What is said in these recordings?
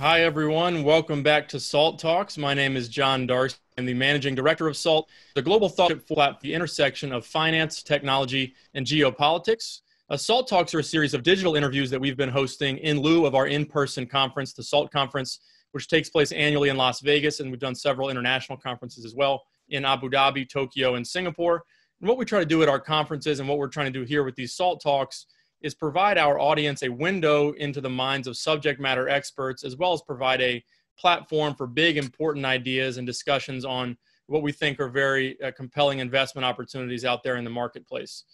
Hi, everyone. Welcome back to SALT Talks. My name is John Darcy. I'm the managing director of SALT, the global thought at the intersection of finance, technology, and geopolitics. Uh, SALT Talks are a series of digital interviews that we've been hosting in lieu of our in person conference, the SALT Conference, which takes place annually in Las Vegas. And we've done several international conferences as well in Abu Dhabi, Tokyo, and Singapore. And what we try to do at our conferences and what we're trying to do here with these SALT Talks is provide our audience a window into the minds of subject matter experts, as well as provide a platform for big, important ideas and discussions on what we think are very uh, compelling investment opportunities out there in the marketplace.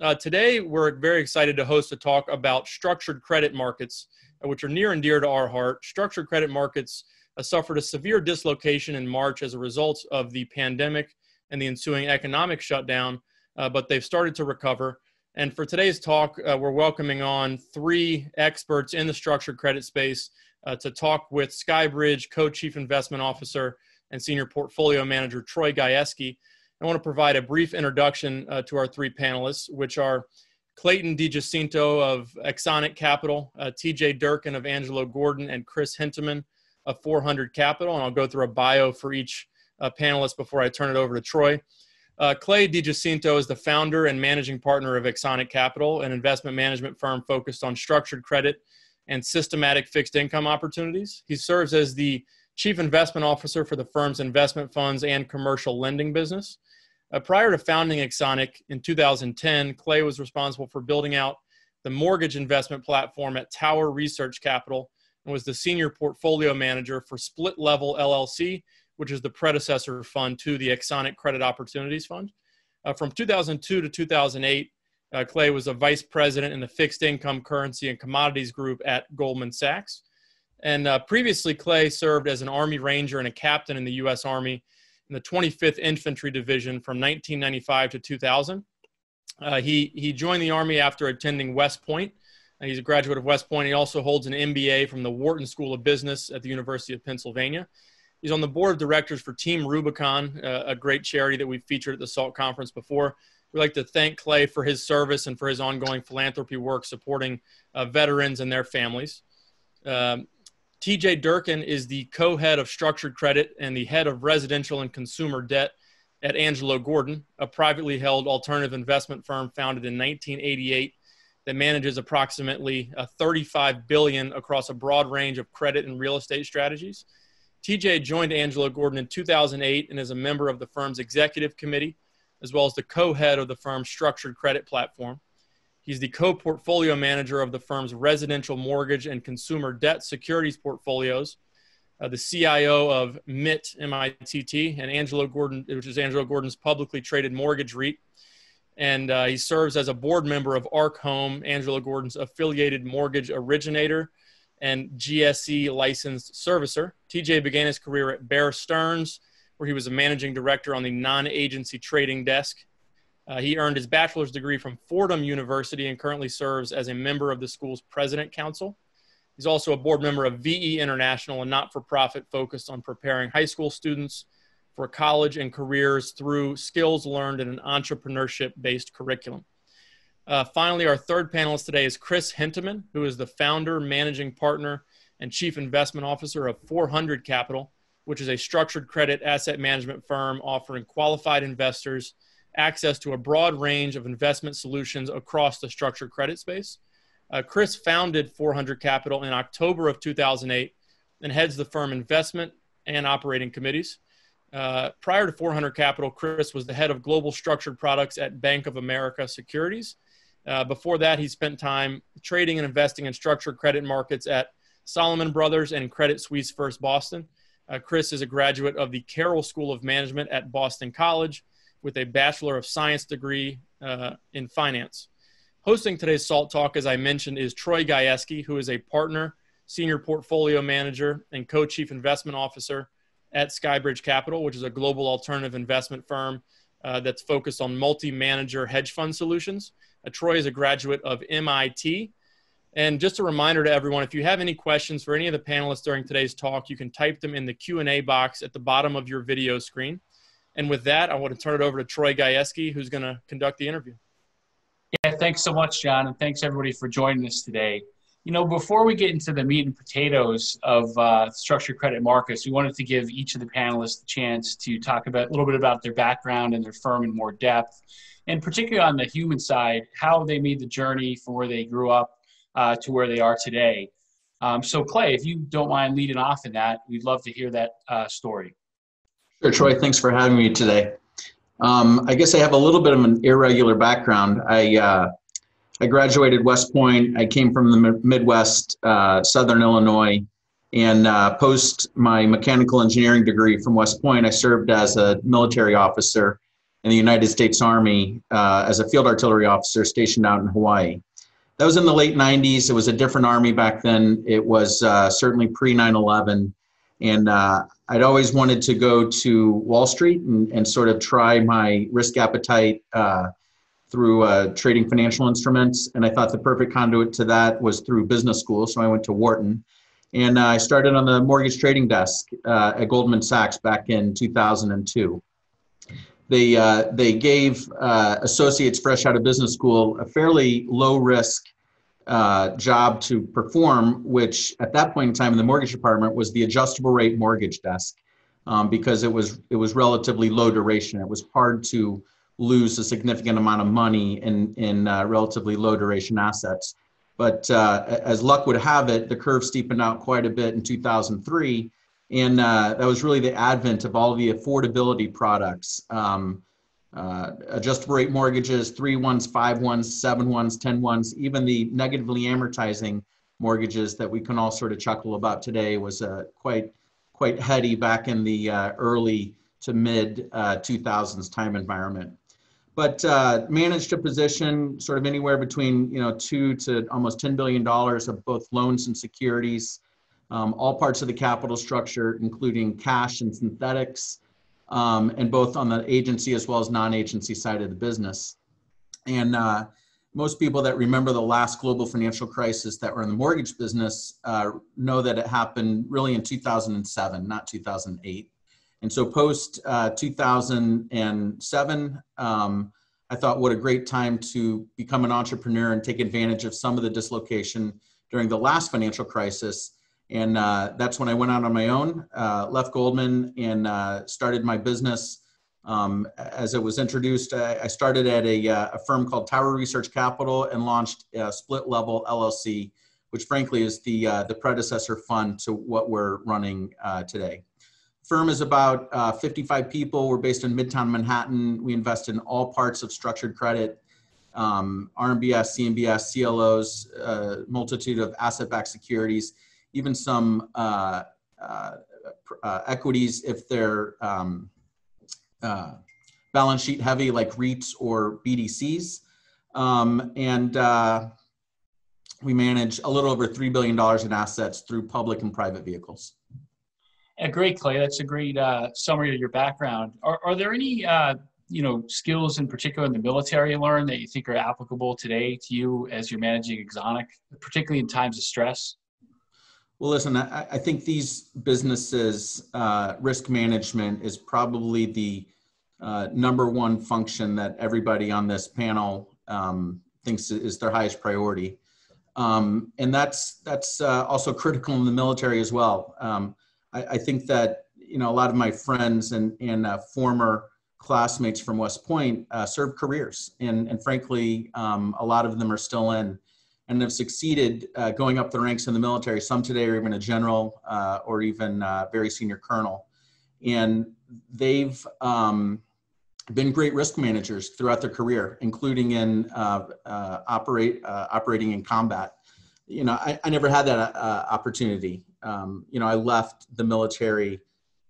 Uh, today, we're very excited to host a talk about structured credit markets, uh, which are near and dear to our heart. Structured credit markets uh, suffered a severe dislocation in March as a result of the pandemic and the ensuing economic shutdown, uh, but they've started to recover. And for today's talk, uh, we're welcoming on three experts in the structured credit space uh, to talk with Skybridge co-chief investment officer and senior portfolio manager Troy Gayeski. I want to provide a brief introduction uh, to our three panelists, which are Clayton DeGiacinto of Axonic Capital, uh, TJ Durkin of Angelo Gordon, and Chris Hentemann of 400 Capital. And I'll go through a bio for each uh, panelist before I turn it over to Troy. Uh, Clay DeGiacinto is the founder and managing partner of Axonic Capital, an investment management firm focused on structured credit and systematic fixed income opportunities. He serves as the chief investment officer for the firm's investment funds and commercial lending business. Uh, prior to founding Axonic in 2010, Clay was responsible for building out the mortgage investment platform at Tower Research Capital and was the senior portfolio manager for Split Level LLC which is the predecessor fund to the Axonic Credit Opportunities Fund. Uh, from 2002 to 2008, uh, Clay was a vice president in the fixed income, currency, and commodities group at Goldman Sachs. And uh, previously, Clay served as an Army Ranger and a captain in the U.S. Army in the 25th Infantry Division from 1995 to 2000. Uh, he, he joined the Army after attending West Point. Uh, he's a graduate of West Point. He also holds an MBA from the Wharton School of Business at the University of Pennsylvania. He's on the board of directors for Team Rubicon, a great charity that we've featured at the SALT conference before. We'd like to thank Clay for his service and for his ongoing philanthropy work supporting uh, veterans and their families. Um, TJ Durkin is the co head of structured credit and the head of residential and consumer debt at Angelo Gordon, a privately held alternative investment firm founded in 1988 that manages approximately uh, 35 billion across a broad range of credit and real estate strategies. TJ joined Angelo Gordon in 2008 and is a member of the firm's executive committee, as well as the co head of the firm's structured credit platform. He's the co portfolio manager of the firm's residential mortgage and consumer debt securities portfolios, uh, the CIO of MIT, M-I-T-T, and Angelo Gordon, which is Angelo Gordon's publicly traded mortgage REIT. And uh, he serves as a board member of Arc Home, Angelo Gordon's affiliated mortgage originator and GSE licensed servicer. TJ began his career at Bear Stearns, where he was a managing director on the non agency trading desk. Uh, he earned his bachelor's degree from Fordham University and currently serves as a member of the school's president council. He's also a board member of VE International, a not for profit focused on preparing high school students for college and careers through skills learned in an entrepreneurship based curriculum. Uh, finally, our third panelist today is Chris Hentemann, who is the founder, managing partner, and chief investment officer of 400 Capital, which is a structured credit asset management firm offering qualified investors access to a broad range of investment solutions across the structured credit space. Uh, Chris founded 400 Capital in October of 2008 and heads the firm investment and operating committees. Uh, prior to 400 Capital, Chris was the head of global structured products at Bank of America Securities uh, before that, he spent time trading and investing in structured credit markets at Salomon Brothers and Credit Suisse First Boston. Uh, Chris is a graduate of the Carroll School of Management at Boston College with a Bachelor of Science degree uh, in finance. Hosting today's SALT Talk, as I mentioned, is Troy Gayeski, who is a partner, senior portfolio manager, and co chief investment officer at Skybridge Capital, which is a global alternative investment firm uh, that's focused on multi manager hedge fund solutions. Uh, Troy is a graduate of MIT. And just a reminder to everyone, if you have any questions for any of the panelists during today's talk, you can type them in the Q&A box at the bottom of your video screen. And with that, I want to turn it over to Troy Gayeski, who's going to conduct the interview. Yeah, thanks so much, John, and thanks everybody for joining us today. You know, before we get into the meat and potatoes of uh, structured credit markets, we wanted to give each of the panelists the chance to talk about a little bit about their background and their firm in more depth, and particularly on the human side, how they made the journey from where they grew up uh, to where they are today. Um, so, Clay, if you don't mind leading off in that, we'd love to hear that uh, story. Sure, Troy. Thanks for having me today. Um, I guess I have a little bit of an irregular background. I uh, I graduated West Point. I came from the Midwest, uh, Southern Illinois, and uh, post my mechanical engineering degree from West Point, I served as a military officer in the United States Army uh, as a field artillery officer stationed out in Hawaii. That was in the late 90s. It was a different army back then. It was uh, certainly pre 9 11. And uh, I'd always wanted to go to Wall Street and, and sort of try my risk appetite uh, through uh, trading financial instruments. And I thought the perfect conduit to that was through business school. So I went to Wharton. And uh, I started on the mortgage trading desk uh, at Goldman Sachs back in 2002. They, uh, they gave uh, associates fresh out of business school a fairly low risk uh, job to perform, which at that point in time in the mortgage department was the adjustable rate mortgage desk, um, because it was it was relatively low duration. It was hard to lose a significant amount of money in, in uh, relatively low duration assets. But uh, as luck would have it, the curve steepened out quite a bit in 2003. And uh, that was really the advent of all of the affordability products. Um, uh, adjustable rate mortgages, three ones, five ones, seven ones, ten ones, even the negatively amortizing mortgages that we can all sort of chuckle about today was uh, quite quite heady back in the uh, early to mid 2000s time environment but uh, managed a position sort of anywhere between you know two to almost ten billion dollars of both loans and securities, um, all parts of the capital structure, including cash and synthetics, um, and both on the agency as well as non-agency side of the business. And uh, most people that remember the last global financial crisis that were in the mortgage business uh, know that it happened really in 2007, not 2008. And so post uh, 2007, um, I thought what a great time to become an entrepreneur and take advantage of some of the dislocation during the last financial crisis. And uh, that's when I went out on my own, uh, left Goldman, and uh, started my business. Um, as it was introduced, I, started at a, uh, a, firm called Tower Research Capital and launched Split Level LLC, which frankly is the, uh, the predecessor fund to what we're running uh, today firm is about uh, 55 people. We're based in Midtown Manhattan. We invest in all parts of structured credit, um, RMBS, CMBS, CLOs, uh, multitude of asset-backed securities, even some uh, uh, uh equities if they're um, uh, balance sheet heavy like REITs or BDCs. Um, and we manage a little over $3 billion in assets through public and private vehicles. Great, Clay. That's a great uh, summary of your background. Are, are there any uh, you know skills in particular in the military you learned that you think are applicable today to you as you're managing Axonic, particularly in times of stress? Well, listen, I, I think these businesses uh, risk management is probably the uh, number one function that everybody on this panel um, thinks is their highest priority, um, and that's that's uh, also critical in the military as well. Um, I, I, think that you know a lot of my friends and and uh, former classmates from West Point uh, careers, and and frankly, um, a lot of them are still in and have succeeded uh, going up the ranks in the military. Some today are even a general uh, or even uh, very senior colonel, and they've um, been great risk managers throughout their career, including in uh, operate operating in combat. You know, I, I never had that opportunity um, you know, I left the military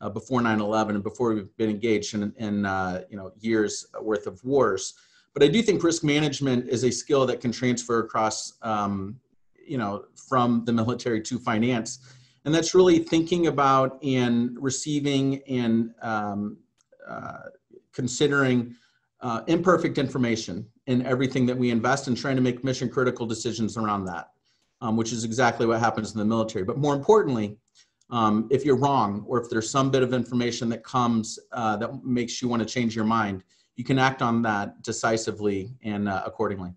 uh, before 9/11 and before we've been engaged in, in uh, you know years worth of wars. But I do think risk management is a skill that can transfer across, um, you know, from the military to finance, and that's really thinking about and receiving and um, uh, considering uh, imperfect information in everything that we invest and trying to make mission critical decisions around that um, which is exactly what happens in the military. But more importantly, um, if you're wrong or if there's some bit of information that comes uh, that makes you want to change your mind, you can act on that decisively and uh, accordingly.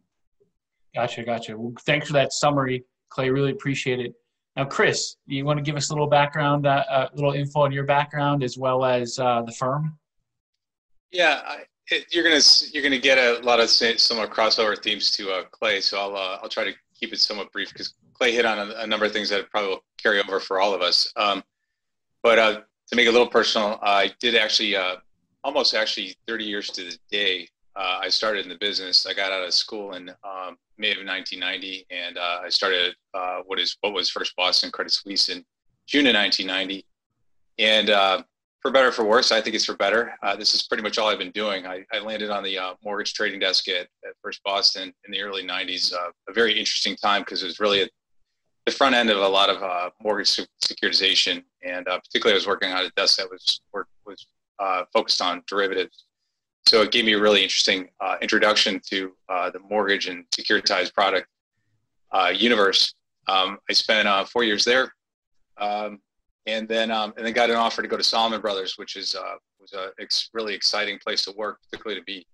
Gotcha, gotcha. Well, thanks for that summary Clay. Really appreciate it. Now, Chris, you want to give us a little background, uh, a uh, little info on your background as well as uh, the firm? Yeah, I, it, you're gonna you're gonna get a lot of similar crossover themes to uh, Clay, so I'll uh, I'll try to keep it somewhat brief because Clay hit on a, a, number of things that probably will carry over for all of us. Um, but uh, to make it a little personal, I did actually almost actually 30 years to the day uh, I started in the business. I got out of school in um, May of 1990, and uh, I started uh, what is what was First Boston Credit Suisse in June of 1990. And uh, for better or for worse, I think it's for better. Uh, this is pretty much all I've been doing. I, I landed on the uh, mortgage trading desk at, at, First Boston in the early 90s. a very interesting time because it was really a, the front end of a lot of mortgage securitization, and particularly I was working on a desk that was was focused on derivatives so it gave me a really interesting uh, introduction to uh, the mortgage and securitized product uh, universe. Um, I spent uh, four years there, um, and then um, and then got an offer to go to Salomon Brothers, which is uh, was a ex- really exciting place to work, particularly to be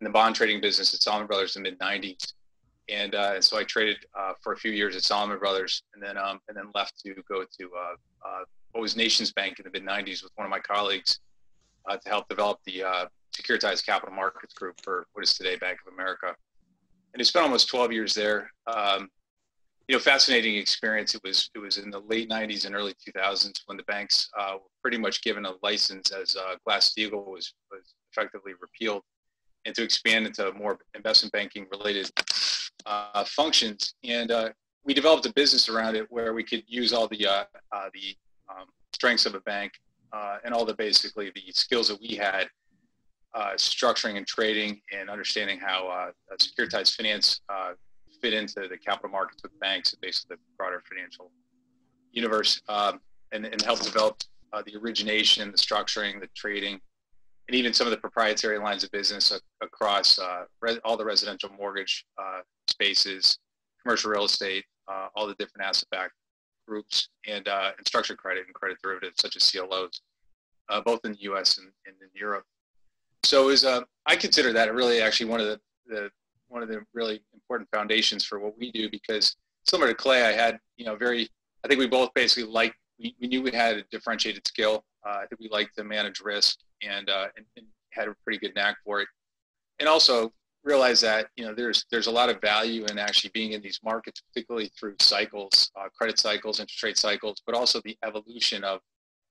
in the bond trading business at Salomon Brothers in the mid '90s. And, uh, and so I traded for a few years at Salomon Brothers, and then um, and then left to go to what was Nations Bank in the mid '90s with one of my colleagues to help develop the securitized capital markets group for what is today Bank of America. And he spent almost 12 years there. Um, you know, fascinating experience. It was it was in the late 90s and early 2000s when the banks uh, were pretty much given a license as uh, Glass-Steagall was was effectively repealed, and to expand into more investment banking related uh, functions. And uh, we developed a business around it where we could use all the uh, uh, the um, strengths of a bank and all the basically the skills that we had structuring and trading and understanding how securitized finance fit into the capital markets with banks and basically the broader financial universe um, and, and help develop uh, the origination, the structuring, the trading, and even some of the proprietary lines of business across uh, all the residential mortgage uh, spaces, commercial real estate, all the different asset-backed groups, and, and structured credit and credit derivatives such as CLOs, both in the U.S. and, and in Europe so is uh, I consider that really actually one of the, the one of the really important foundations for what we do because similar to Clay, I had you know very I think we both basically liked, we, we knew we had a differentiated skill. Uh, I think we liked to manage risk and, uh, and, and had a pretty good knack for it, and also realize that you know there's there's a lot of value in actually being in these markets, particularly through cycles, uh, credit cycles, interest rate cycles, but also the evolution of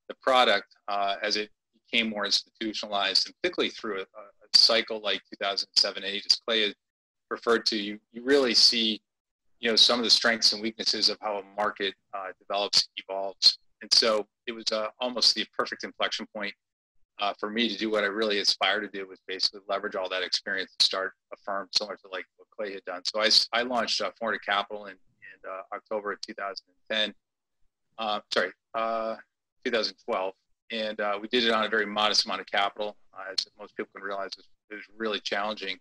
the product uh, as it became more institutionalized, and particularly through a, a cycle like 2007-8, as Clay referred to, you, you really see, you know, some of the strengths and weaknesses of how a market uh, develops, evolves. And so it was uh, almost the perfect inflection point uh, for me to do what I really aspire to do was basically leverage all that experience and start a firm similar to like what Clay had done. So I, I launched uh, 400 Capital in, in uh, October of 2010. Uh, sorry, uh, 2012 and uh, we did it on a very modest amount of capital, uh, as most people can realize. It was, it was really challenging,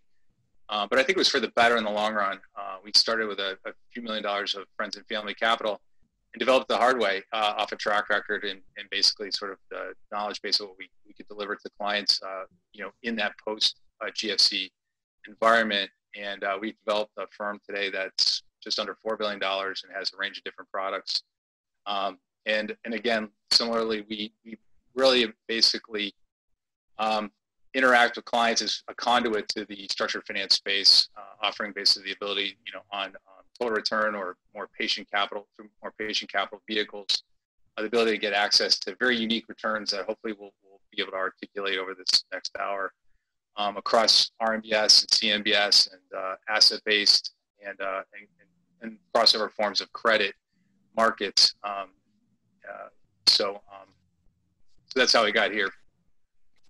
uh, but I think it was for the better in the long run. Uh, we started with a, a, few million dollars of friends and family capital, and developed the hard way uh, off a track record and, and basically sort of the knowledge base of what we, we could deliver to clients, uh, you know, in that post GFC environment. And we've developed a firm today that's just under four billion dollars and has a range of different products. Um, and and again, similarly, we we really basically um, interact with clients as a conduit to the structured finance space, uh, offering basically the ability, you know, on, on, total return or more patient capital through more patient capital vehicles, uh, the ability to get access to very unique returns that hopefully we'll, we'll be able to articulate over this next hour um, across RMBS and CMBS and uh, asset-based and, uh, and, and, crossover forms of credit markets. Um, uh, so um, so that's how we got here.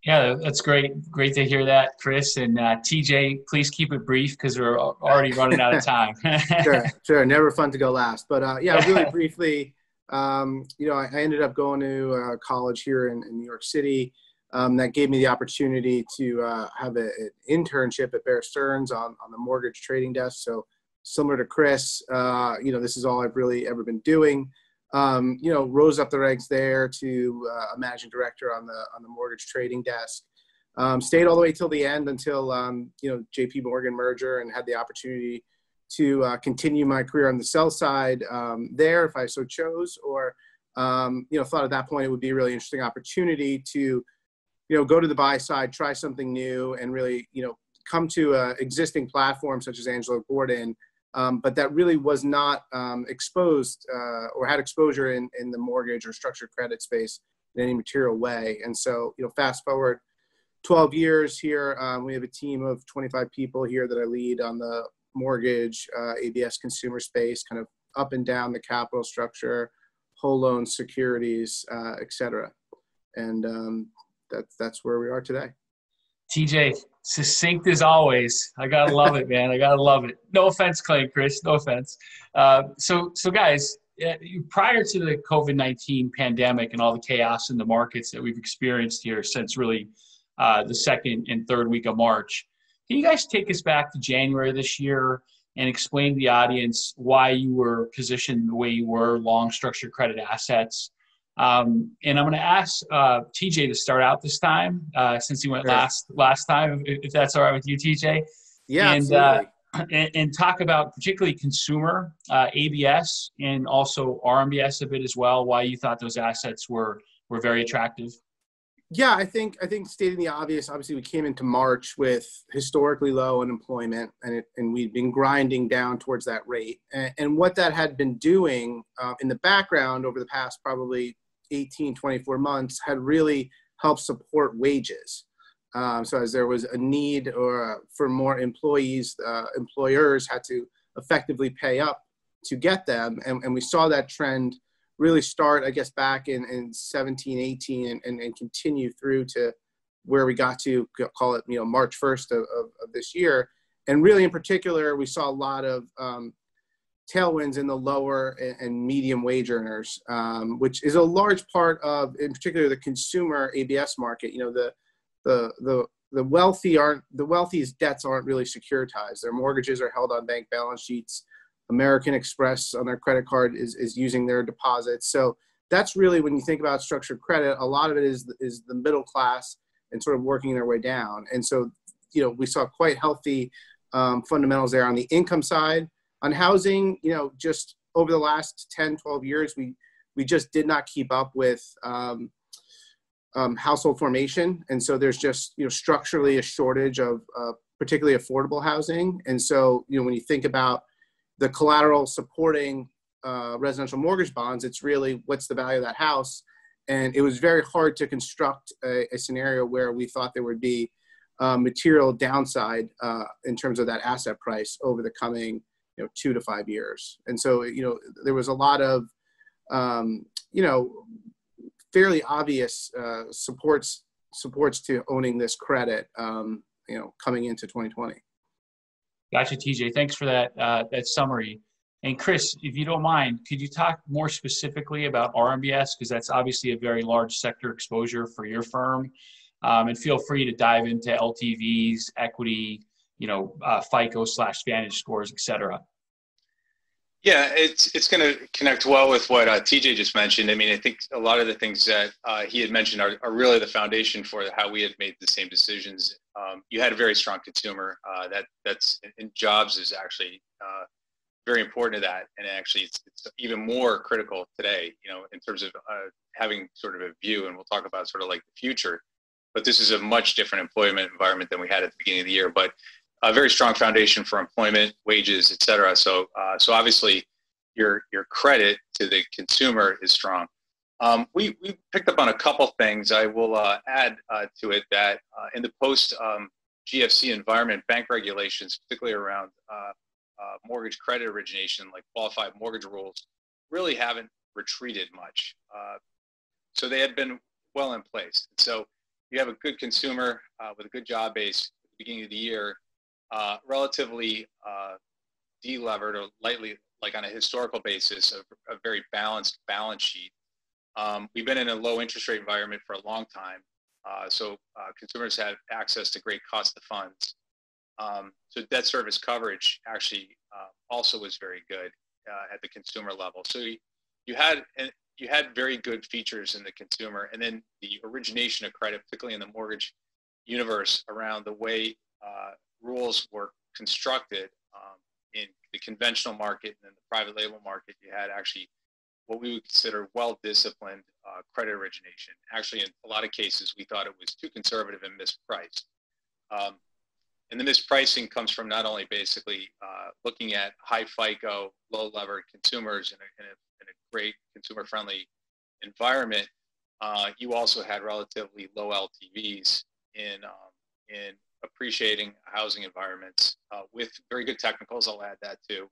Yeah, that's great. Great to hear that, Chris. And uh, TJ, please keep it brief because we're already running out of time. sure, sure. Never fun to go last. But uh, yeah, really briefly, um, you know, I, I, ended up going to uh, college here in, in, New York City. Um, that gave me the opportunity to uh, have a, an internship at Bear Stearns on, on the mortgage trading desk. So similar to Chris, uh, you know, this is all I've really ever been doing um, you know, rose up the ranks there to uh, managing director on the on the mortgage trading desk. Um, stayed all the way till the end until um, you know J.P. Morgan merger and had the opportunity to uh, continue my career on the sell side um, there if I so chose, or um, you know, thought at that point it would be a really interesting opportunity to, you know, go to the buy side, try something new, and really, you know, come to an existing platform such as Angelo Gordon, um, but that really was not um, exposed uh, or had exposure in, in the mortgage or structured credit space in any material way. And so, you know, fast forward 12 years here, um, we have a team of 25 people here that I lead on the mortgage, uh, ABS consumer space, kind of up and down the capital structure, whole loan securities, uh, et cetera. And um, that, that's where we are today. TJ, succinct as always. I gotta love it, man. I gotta love it. No offense, Clay Chris. No offense. Uh, so, so guys, prior to the COVID nineteen pandemic and all the chaos in the markets that we've experienced here since really uh, the second and third week of March, can you guys take us back to January this year and explain to the audience why you were positioned the way you were, long structured credit assets? Um, and I'm going to ask uh, TJ to start out this time, uh, since he went sure. last last time, if, if, that's all right with you, TJ. Yeah, and, uh, and, and, talk about particularly consumer uh, ABS and also RMBS a bit as well. Why you thought those assets were were very attractive. Yeah, I think I think stating the obvious. Obviously, we came into March with historically low unemployment, and it, and we'd been grinding down towards that rate. And, and what that had been doing uh, in the background over the past probably 18, 24 months had really helped support wages. Um, so as there was a need or uh, for more employees, uh, employers had to effectively pay up to get them, and, and we saw that trend really start, I guess, back in, in 17, 18, and, and, continue through to where we got to call it, you know, March 1st of, of, of this year. And really, in particular, we saw a lot of um, tailwinds in the lower and, medium wage earners, um, which is a large part of, in particular, the consumer ABS market. You know, the the the the wealthy aren't the wealthy's debts aren't really securitized. Their mortgages are held on bank balance sheets. American Express on their credit card is, is using their deposits. So that's really when you think about structured credit, a lot of it is is the middle class and sort of working their way down. And so, you know, we saw quite healthy um, fundamentals there on the income side. On housing, you know, just over the last 10, 12 years, we we just did not keep up with um, um, household formation, and so there's just you know structurally a shortage of uh, particularly affordable housing. And so, you know, when you think about the collateral supporting uh, residential mortgage bonds, it's really what's the value of that house. And it was very hard to construct a, a scenario where we thought there would be uh, material downside uh, in terms of that asset price over the coming you know two to five years. And so you know there was a lot of um, you know fairly obvious uh, supports supports to owning this credit um, you know coming into 2020. Gotcha, TJ. Thanks for that uh, that summary. And Chris, if you don't mind, could you talk more specifically about RMBS because that's obviously a very large sector exposure for your firm, um, and feel free to dive into LTVs, equity, you know, uh, FICO slash Vantage scores, et cetera. Yeah, it's it's going to connect well with what uh, TJ just mentioned. I mean, I think a lot of the things that uh, he had mentioned are, are really the foundation for how we had made the same decisions. Um, you had a very strong consumer. Uh, that that's jobs is actually uh, very important to that, and actually it's, it's, even more critical today. You know, in terms of uh, having sort of a view, and we'll talk about sort of like the future. But this is a much different employment environment than we had at the beginning of the year. But a very strong foundation for employment, wages, et cetera. So, uh, so obviously, your your credit to the consumer is strong. Um, we we picked up on a couple things. I will uh, add uh, to it that uh, in the post um, GFC environment, bank regulations, particularly around uh, uh, mortgage credit origination, like qualified mortgage rules, really haven't retreated much. so they had been well in place. So you have a good consumer with a good job base at the beginning of the year uh, relatively uh, delevered or lightly, like on a historical basis, a, a very balanced balance sheet. Um, we've been in a low interest rate environment for a long time, uh, so uh, consumers have access to great cost of funds. Um, so debt service coverage actually uh, also was very good at the consumer level. So you, you had you had very good features in the consumer, and then the origination of credit, particularly in the mortgage universe, around the way uh, rules were constructed um, in the conventional market and in the private label market, you had actually what we would consider well-disciplined uh, credit origination. Actually, in a lot of cases, we thought it was too conservative and mispriced. Um, and the mispricing comes from not only basically uh, looking at high FICO, low levered consumers in a, in a, in a great consumer friendly environment, uh, you also had relatively low LTVs in, um, in appreciating housing environments uh, with very good technicals. I'll add that too.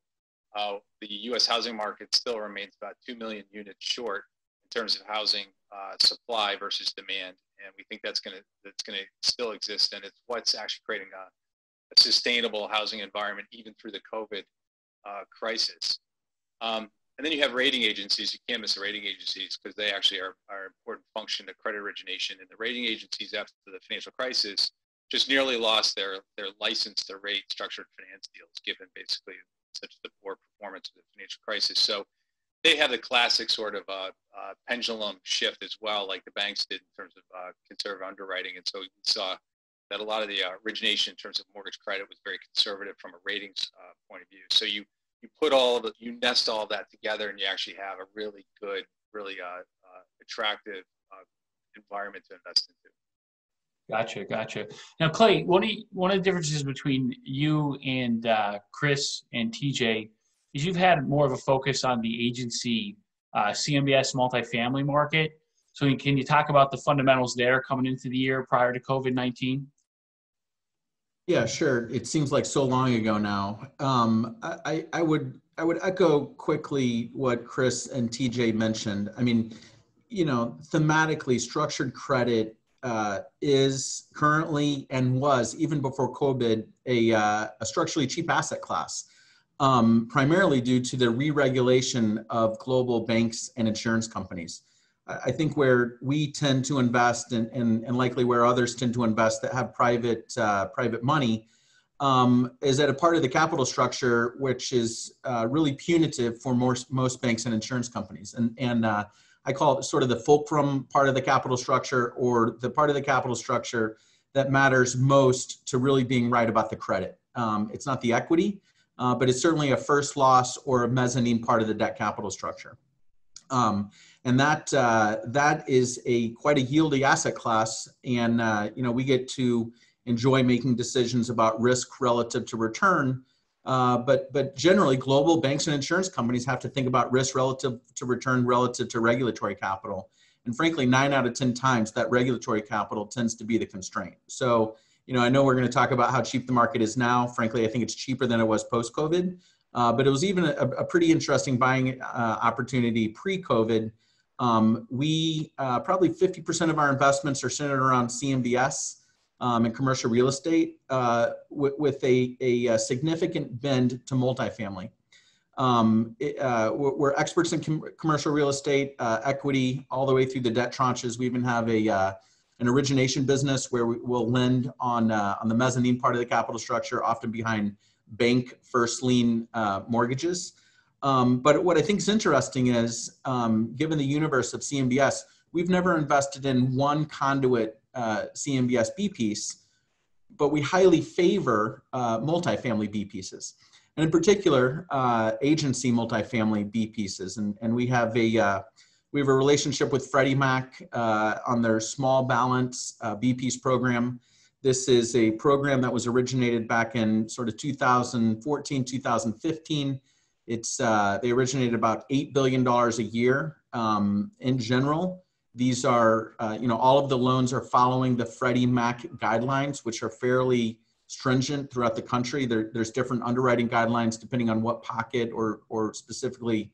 Uh, the U.S. housing market still remains about 2 million units short in terms of housing uh, supply versus demand. And we think that's going to that's going to still exist, and it's what's actually creating a, a sustainable housing environment even through the COVID uh, crisis. Um, and then you have rating agencies. You can't miss the rating agencies because they actually are, are an important function to credit origination. And the rating agencies after the financial crisis just nearly lost their, their license to rate structured finance deals, given basically such the poor performance of the financial crisis. So they have the classic sort of uh, uh, pendulum shift as well, like the banks did in terms of uh, conservative underwriting. And so we saw that a lot of the uh, origination in terms of mortgage credit was very conservative from a ratings uh, point of view. So you you put all the, you nest all that together, and you actually have a really good, really uh, attractive environment to invest into. Gotcha, gotcha. Now, Clay, one of one of the differences between you and uh, Chris and TJ is you've had more of a focus on the agency uh, CMBS multifamily market. So, can you talk about the fundamentals there coming into the year prior to COVID nineteen? Yeah, sure. It seems like so long ago now. Um, I, I would I would echo quickly what Chris and TJ mentioned. I mean, you know, thematically, structured credit uh, is currently and was even before COVID a, uh, a structurally cheap asset class, um, primarily due to the re-regulation of global banks and insurance companies. I think where we tend to invest and, and, and likely where others tend to invest that have private, uh, private money um, is at a part of the capital structure which is uh, really punitive for most, most banks and insurance companies. And, and uh, I call it sort of the fulcrum part of the capital structure or the part of the capital structure that matters most to really being right about the credit. Um, it's not the equity, uh, but it's certainly a first loss or a mezzanine part of the debt capital structure. Um, and that uh, that is a quite a yieldy asset class, and uh, you know we get to enjoy making decisions about risk relative to return uh, but but generally, global banks and insurance companies have to think about risk relative to return relative to regulatory capital. And frankly, nine out of ten times that regulatory capital tends to be the constraint. So you know, I know we're going to talk about how cheap the market is now. Frankly, I think it's cheaper than it was post-COVID. Uh, but it was even a, a pretty interesting buying uh, opportunity pre-COVID. Um, we uh, probably 50% of our investments are centered around CMBS um, and commercial real estate uh, with, a, a, significant bend to multifamily. Um, it, uh, we're, we're, experts in com commercial real estate, uh, equity, all the way through the debt tranches. We even have a uh, an origination business where we will lend on uh, on the mezzanine part of the capital structure, often behind bank first lien uh, mortgages. Um, but what I think is interesting is, um, given the universe of CMBS, we've never invested in one conduit uh, CMBS B piece, but we highly favor uh, multifamily B pieces. And in particular, uh, agency multifamily B pieces. And, and we have a uh, we have a relationship with Freddie Mac uh, on their small balance uh, B piece program. This is a program that was originated back in sort of 2014, 2015. It's they originated about eight billion dollars a year um, in general. These are, uh, you know, all of the loans are following the Freddie Mac guidelines, which are fairly stringent throughout the country. There, there's different underwriting guidelines depending on what pocket or, or specifically,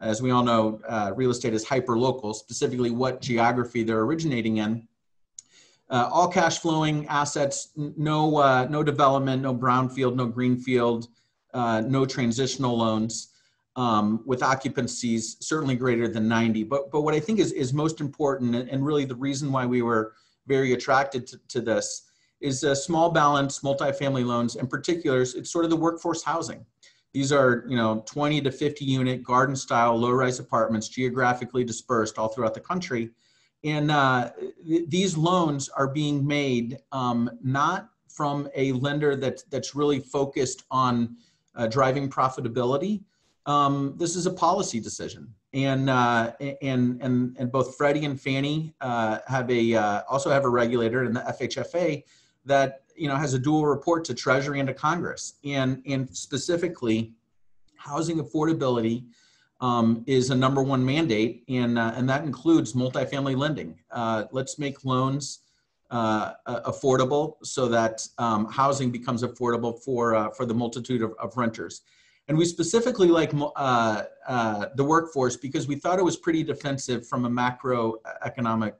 as we all know, uh, real estate is hyper local, specifically what geography they're originating in. Uh, all cash flowing assets, no, uh, no development, no brownfield, no greenfield, uh, no transitional loans um, with occupancies certainly greater than 90. But, but what I think is, is most important and really the reason why we were very attracted to, to this is uh, small balance multifamily loans in particular, it's sort of the workforce housing. These are, you know, 20 to 50 unit garden style low rise apartments geographically dispersed all throughout the country. And uh, th these loans are being made um, not from a lender that, that's really focused on uh, driving profitability, um, this is a policy decision. And, uh, and, and, and both Freddie and Fannie uh, have a, uh, also have a regulator in the FHFA that you know has a dual report to Treasury and to Congress. And, and specifically, housing affordability um, is a number one mandate, and, uh, and that includes multifamily lending. Uh, let's make loans uh, affordable so that um, housing becomes affordable for, uh, for the multitude of, of, renters. And we specifically like uh, uh, the workforce because we thought it was pretty defensive from a macroeconomic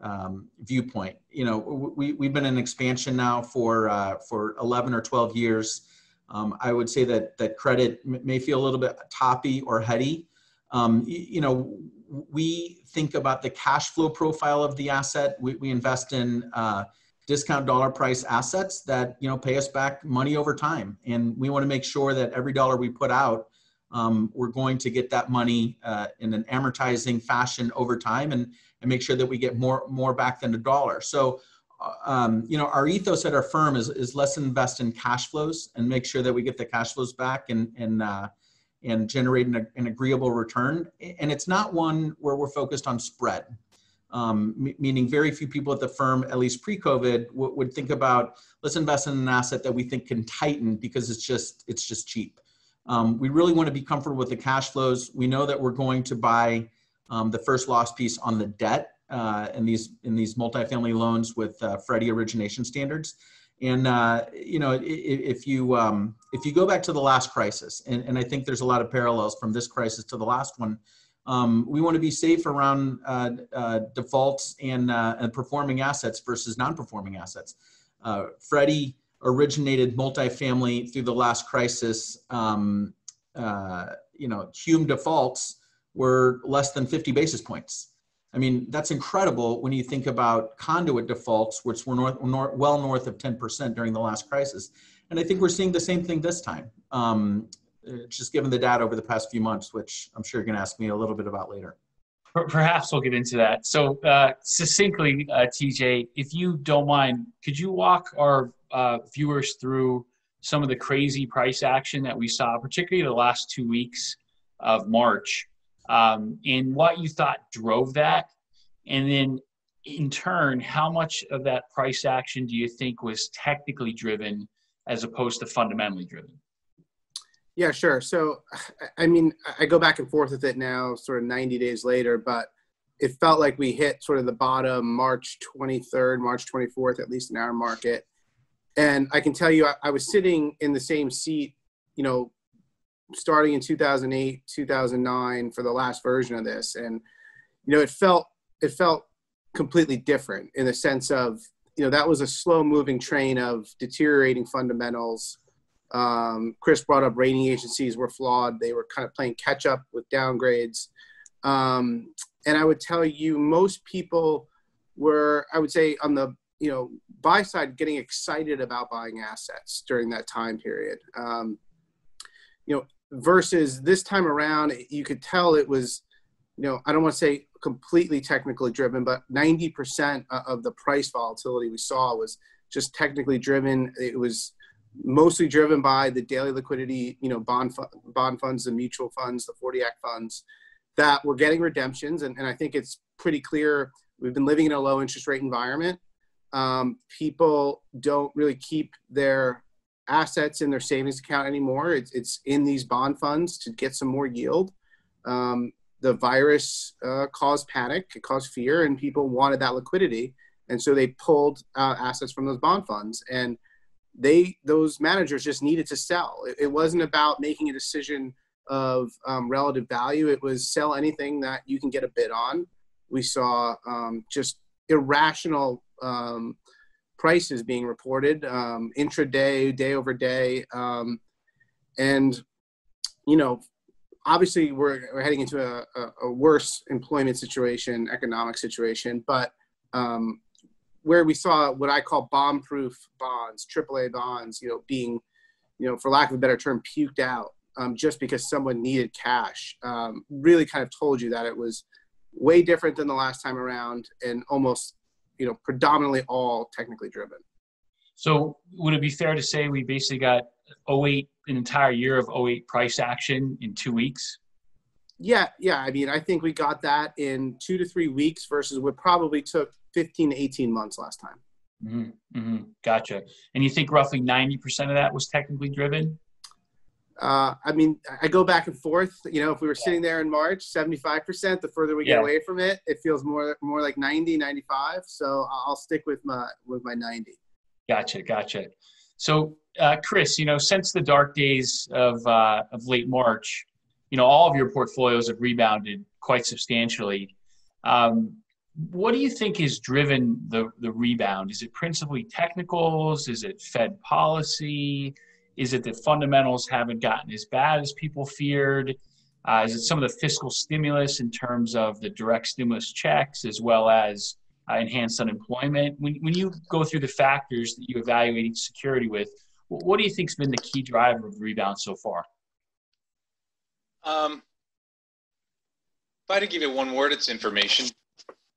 um, viewpoint. You know, we, we've been in expansion now for, for 11 or 12 years. Um, I would say that that credit may feel a little bit toppy or heady. Um, you, you, know, we think about the cash flow profile of the asset. We, we invest in uh, discount dollar price assets that you know pay us back money over time, and we want to make sure that every dollar we put out, um, we're going to get that money uh, in an amortizing fashion over time, and and make sure that we get more more back than a dollar. So um, you know, our ethos at our firm is, is let's invest in cash flows and make sure that we get the cash flows back and, and, uh, and generate an, an, agreeable return. And it's not one where we're focused on spread, um, meaning very few people at the firm, at least pre-COVID, would think about let's invest in an asset that we think can tighten because it's just it's just cheap. Um, we really want to be comfortable with the cash flows. We know that we're going to buy um, the first loss piece on the debt uh, in these in these multifamily loans with uh, Freddie origination standards. And uh, you know, if, if you um, if you go back to the last crisis, and, and I think there's a lot of parallels from this crisis to the last one. Um, we want to be safe around uh, uh, defaults and, uh, and performing assets versus non-performing assets. Freddie originated multifamily through the last crisis. Um, you know, Hume defaults were less than 50 basis points. I mean, that's incredible when you think about conduit defaults, which were north, north, well north of 10% during the last crisis. And I think we're seeing the same thing this time, um, just given the data over the past few months, which I'm sure you're going to ask me a little bit about later. Perhaps we'll get into that. So, uh, succinctly, uh, TJ, if you don't mind, could you walk our uh, viewers through some of the crazy price action that we saw, particularly the last two weeks of March? um, and what you thought drove that. And then in turn, how much of that price action do you think was technically driven as opposed to fundamentally driven? Yeah, sure. So, I mean, I go back and forth with it now, sort of 90 days later, but it felt like we hit sort of the bottom March 23rd, March 24th, at least in our market. And I can tell you, I, I was sitting in the same seat, you know, starting in 2008 2009 for the last version of this and you know it felt it felt completely different in the sense of you know that was a slow moving train of deteriorating fundamentals um, chris brought up rating agencies were flawed. They were kind of playing catch up with downgrades. Um, and i would tell you most people were i would say on the you know buy side getting excited about buying assets during that time period. Um, you know versus this time around you could tell it was you know i don't want to say completely technically driven but 90% of the price volatility we saw was just technically driven. It was mostly driven by the daily liquidity you know bond bond funds the mutual funds the 40 act funds that we're getting redemptions and, and i think it's pretty clear we've been living in a low interest rate environment um, people don't really keep their assets in their savings account anymore. It's, it's in these bond funds to get some more yield. Um, the virus uh, caused panic, it caused fear, and people wanted that liquidity. And so they pulled uh, assets from those bond funds. And they those managers just needed to sell. It, it wasn't about making a decision of um, relative value. It was sell anything that you can get a bid on. We saw um, just irrational um, prices being reported um, intraday, day over day, um, and you know, obviously we're, we're heading into a, a, a, worse employment situation, economic situation, but um, where we saw what I call bomb-proof bonds, AAA bonds, you know, being, you know, for lack of a better term, puked out um, just because someone needed cash, um, really kind of told you that it was way different than the last time around and almost you know predominantly all technically driven. So would it be fair to say we basically got 08 an entire year of 08 price action in two weeks? Yeah, yeah. I mean, I think we got that in two to three weeks versus what probably took 15 to 18 months last time. Mm-hmm. Mm-hmm. Gotcha. And you think roughly 90% of that was technically driven? Uh, I mean, I go back and forth. You know, if we were sitting there in March, 75%, the further we get Yeah. away from it, it feels more more like 90, 95. So I'll stick with my with my 90. Gotcha, gotcha. So, uh, Chris, you know, since the dark days of uh, of late March, you know, all of your portfolios have rebounded quite substantially. Um, what do you think has driven the the rebound? Is it principally technicals? Is it Fed policy? Is it that fundamentals haven't gotten as bad as people feared? Uh, is it some of the fiscal stimulus in terms of the direct stimulus checks as well as uh, enhanced unemployment? When, when you go through the factors that you evaluate each security with, what do you think has been the key driver of the rebound so far? Um, if I had to give it one word, it's information.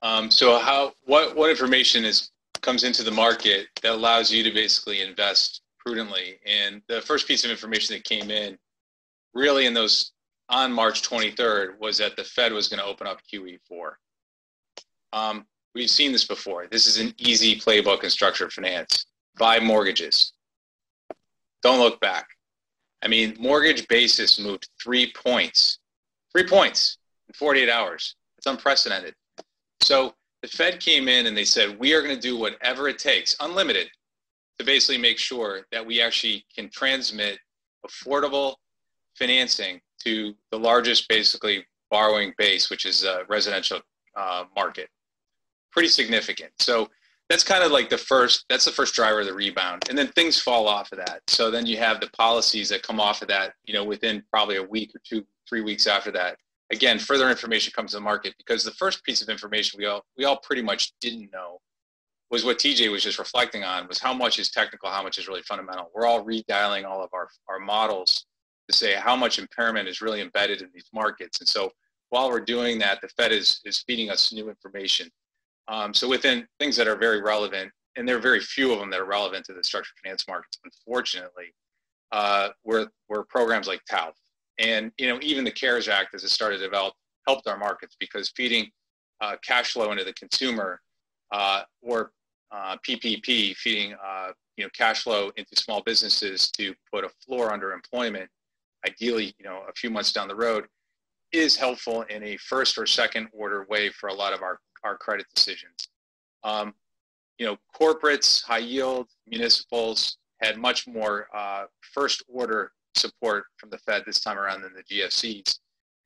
Um, so how what what information is comes into the market that allows you to basically invest prudently? And the first piece of information that came in, really in those on March 23rd, was that the Fed was going to open up QE4. Um, we've seen this before. This is an easy playbook in structured finance. Buy mortgages. Don't look back. I mean, mortgage basis moved three points, three points in 48 hours. It's unprecedented. So the Fed came in and they said, we are going to do whatever it takes, unlimited, to basically make sure that we actually can transmit affordable financing to the largest, basically, borrowing base, which is a residential uh, market. Pretty significant. So that's kind of like the first that's the first driver of the rebound and then things fall off of that so then you have the policies that come off of that you know within probably a week or two three weeks after that again further information comes to the market because the first piece of information we all we all pretty much didn't know was what tj was just reflecting on was how much is technical how much is really fundamental we're all redialing all of our our models to say how much impairment is really embedded in these markets and so while we're doing that the fed is is feeding us new information um, so within things that are very relevant, and there are very few of them that are relevant to the structured finance markets, unfortunately, uh, were, were programs like TALF. And you know, even the CARES Act, as it started to develop, helped our markets because feeding uh, cash flow into the consumer uh, or uh, PPP, feeding uh, you know cash flow into small businesses to put a floor under employment, ideally you know a few months down the road, is helpful in a first or second order way for a lot of our our credit decisions. Um, you know, corporates, high yield, municipals had much more uh, first order support from the Fed this time around than the GSEs.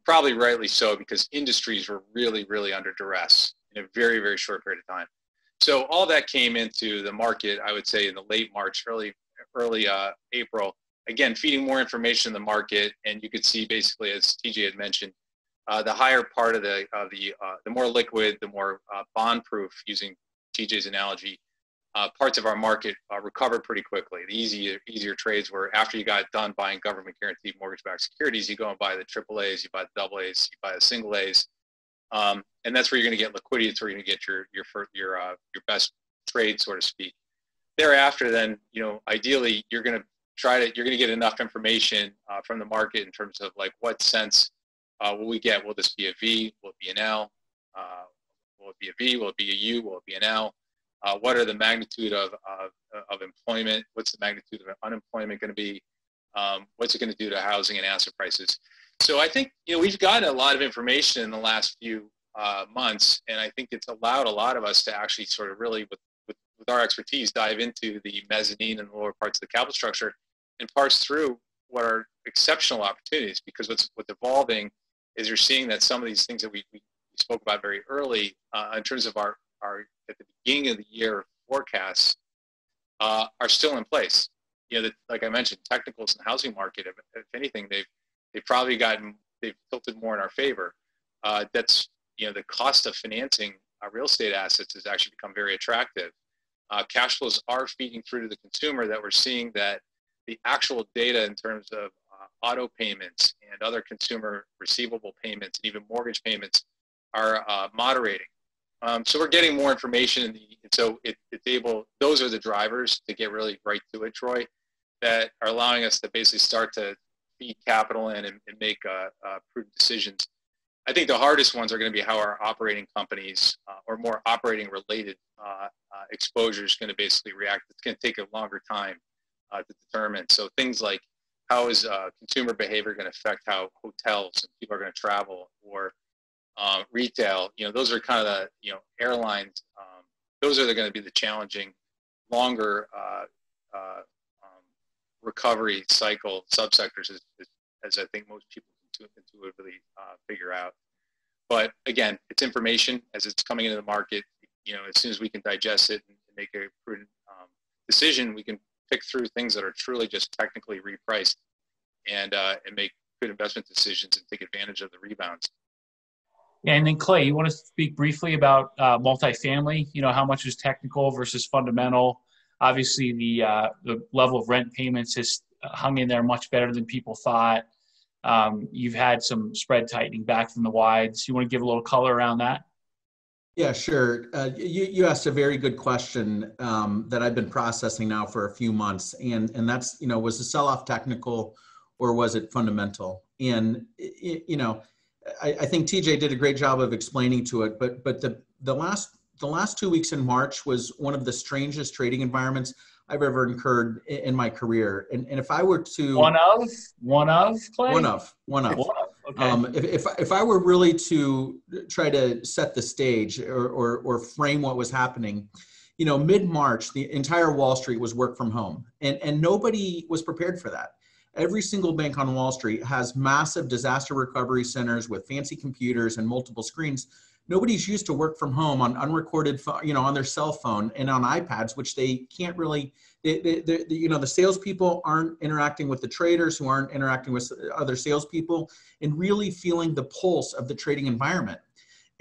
Probably rightly so because industries were really, really under duress in a very, very short period of time. So all that came into the market, I would say, in the late March, early, early uh, April. Again, feeding more information in the market, and you could see basically, as TJ had mentioned, uh, the higher part of the the uh, the more liquid, the more uh, bond-proof, using TJ's analogy, uh, parts of our market uh, recovered pretty quickly. The easier easier trades were after you got done buying government guaranteed mortgage-backed securities, you go and buy the triple A's, you buy the double A's, you buy the single A's, um, and that's where you're going to get liquidity. It's where you're going to get your your your uh, your best trade, so to speak. Thereafter, then you know, ideally, you're going to try to you're going to get enough information from the market in terms of like what sense uh, will we get? Will this be a V? Will it be an L? Uh, will it be a V? Will it be a U? Will it be an L? Uh, what are the magnitude of, of, employment? What's the magnitude of unemployment going to be? Um, what's it going to do to housing and asset prices? So I think you know we've gotten a lot of information in the last few uh, months, and I think it's allowed a lot of us to actually sort of really, with, with, with our expertise, dive into the mezzanine and lower parts of the capital structure and parse through what are exceptional opportunities. Because what's what's evolving is you're seeing that some of these things that we, we spoke about very early uh, in terms of our, our at the beginning of the year forecasts uh, are still in place. You know, the, like I mentioned, technicals in the housing market, if, if, anything, they've they've probably gotten they've tilted more in our favor. Uh, that's you know the cost of financing uh, real estate assets has actually become very attractive. Uh, cash flows are feeding through to the consumer that we're seeing that the actual data in terms of auto payments and other consumer receivable payments and even mortgage payments are uh, moderating. Um, so we're getting more information, the, and so it, it's able. Those are the drivers to get really right to it, Troy. that are allowing us to basically start to feed capital in and, and make uh, uh, prudent decisions. I think the hardest ones are going to be how our operating companies uh, or more operating related uh, uh, exposure is going to basically react. It's going to take a longer time uh, to determine. So things like how is consumer behavior going to affect how hotels and people are going to travel or retail? You know, those are kind of the you know airlines. Um, those are going to be the challenging, longer uh, recovery cycle subsectors as, as I think most people intuitively uh, figure out. But again, it's information as it's coming into the market. You know, as soon as we can digest it and make a prudent um, decision, we can pick through things that are truly just technically repriced and uh, and make good investment decisions and take advantage of the rebounds. And then Clay, you want to speak briefly about uh, multifamily? You know, how much is technical versus fundamental? Obviously, the uh, the level of rent payments has hung in there much better than people thought. Um, you've had some spread tightening back from the wides. You want to give a little color around that? Yeah, sure. Uh, you, you asked a very good question um, that I've been processing now for a few months, and and that's you know was the sell-off technical or was it fundamental? And you know, I, I think TJ did a great job of explaining to it, but but the the last the last two weeks in March was one of the strangest trading environments I've ever incurred in, in my career. And, and if I were to one of one of Clay? one of one of, one of. Okay. Um, if, if, if I were really to try to set the stage or, or, or frame what was happening, you know, mid March, the entire Wall Street was work from home, and and nobody was prepared for that. Every single bank on Wall Street has massive disaster recovery centers with fancy computers and multiple screens nobody's used to work from home on unrecorded, you know, on their cell phone and on iPads, which they can't really. They, they, they, you know, the salespeople aren't interacting with the traders who aren't interacting with other salespeople, and really feeling the pulse of the trading environment.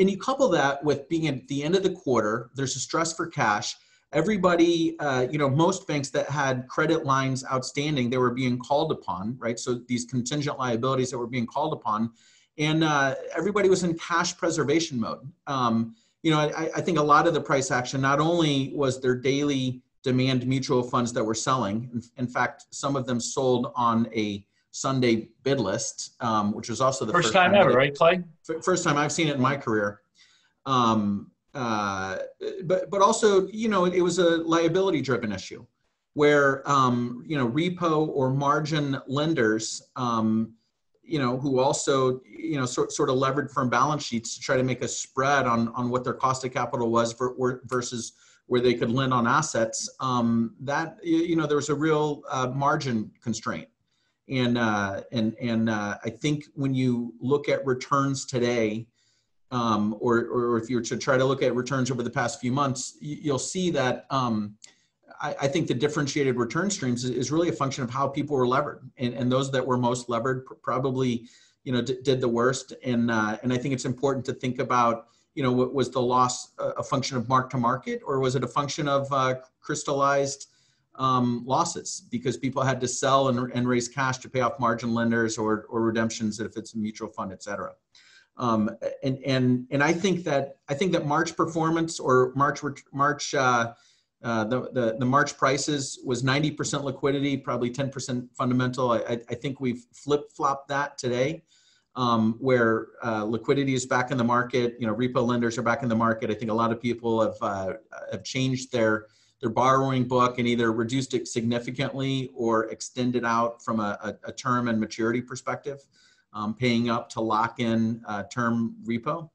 And you couple that with being at the end of the quarter, there's a stress for cash. Everybody, uh, you know, most banks that had credit lines outstanding, they were being called upon, right? So these contingent liabilities that were being called upon and uh, everybody was in cash preservation mode. Um, you know, I, I, think a lot of the price action not only was their daily demand mutual funds that were selling. In, in fact, some of them sold on a Sunday bid list, um, which was also the first, first time, time, ever, right, Clay? First time I've seen it in my career. Um, uh, but but also, you know, it, it was a liability-driven issue, where um, you know repo or margin lenders um, you know, who also, you know, sort, sort of levered firm balance sheets to try to make a spread on, on what their cost of capital was for, versus where they could lend on assets, um, that, you know, there was a real uh, margin constraint. And, uh, and, and uh, I think when you look at returns today, um, or, or if you were to try to look at returns over the past few months, you'll see that um, I, I, think the differentiated return streams is, really a function of how people were levered, and, and those that were most levered probably, you know, did the worst. And uh, and I think it's important to think about, you know, was the loss a function of mark to market, or was it a function of uh, crystallized um, losses because people had to sell and, and raise cash to pay off margin lenders or or redemptions if it's a mutual fund, et cetera. Um, and and and I think that I think that March performance or March March uh, uh, the, the, the March prices was 90% liquidity, probably 10% fundamental. I, I think we've flip flopped that today, um, where uh, liquidity is back in the market. You know, repo lenders are back in the market. I think a lot of people have uh, have changed their their borrowing book and either reduced it significantly or extended out from a, a, a term and maturity perspective, um, paying up to lock in uh, term repo.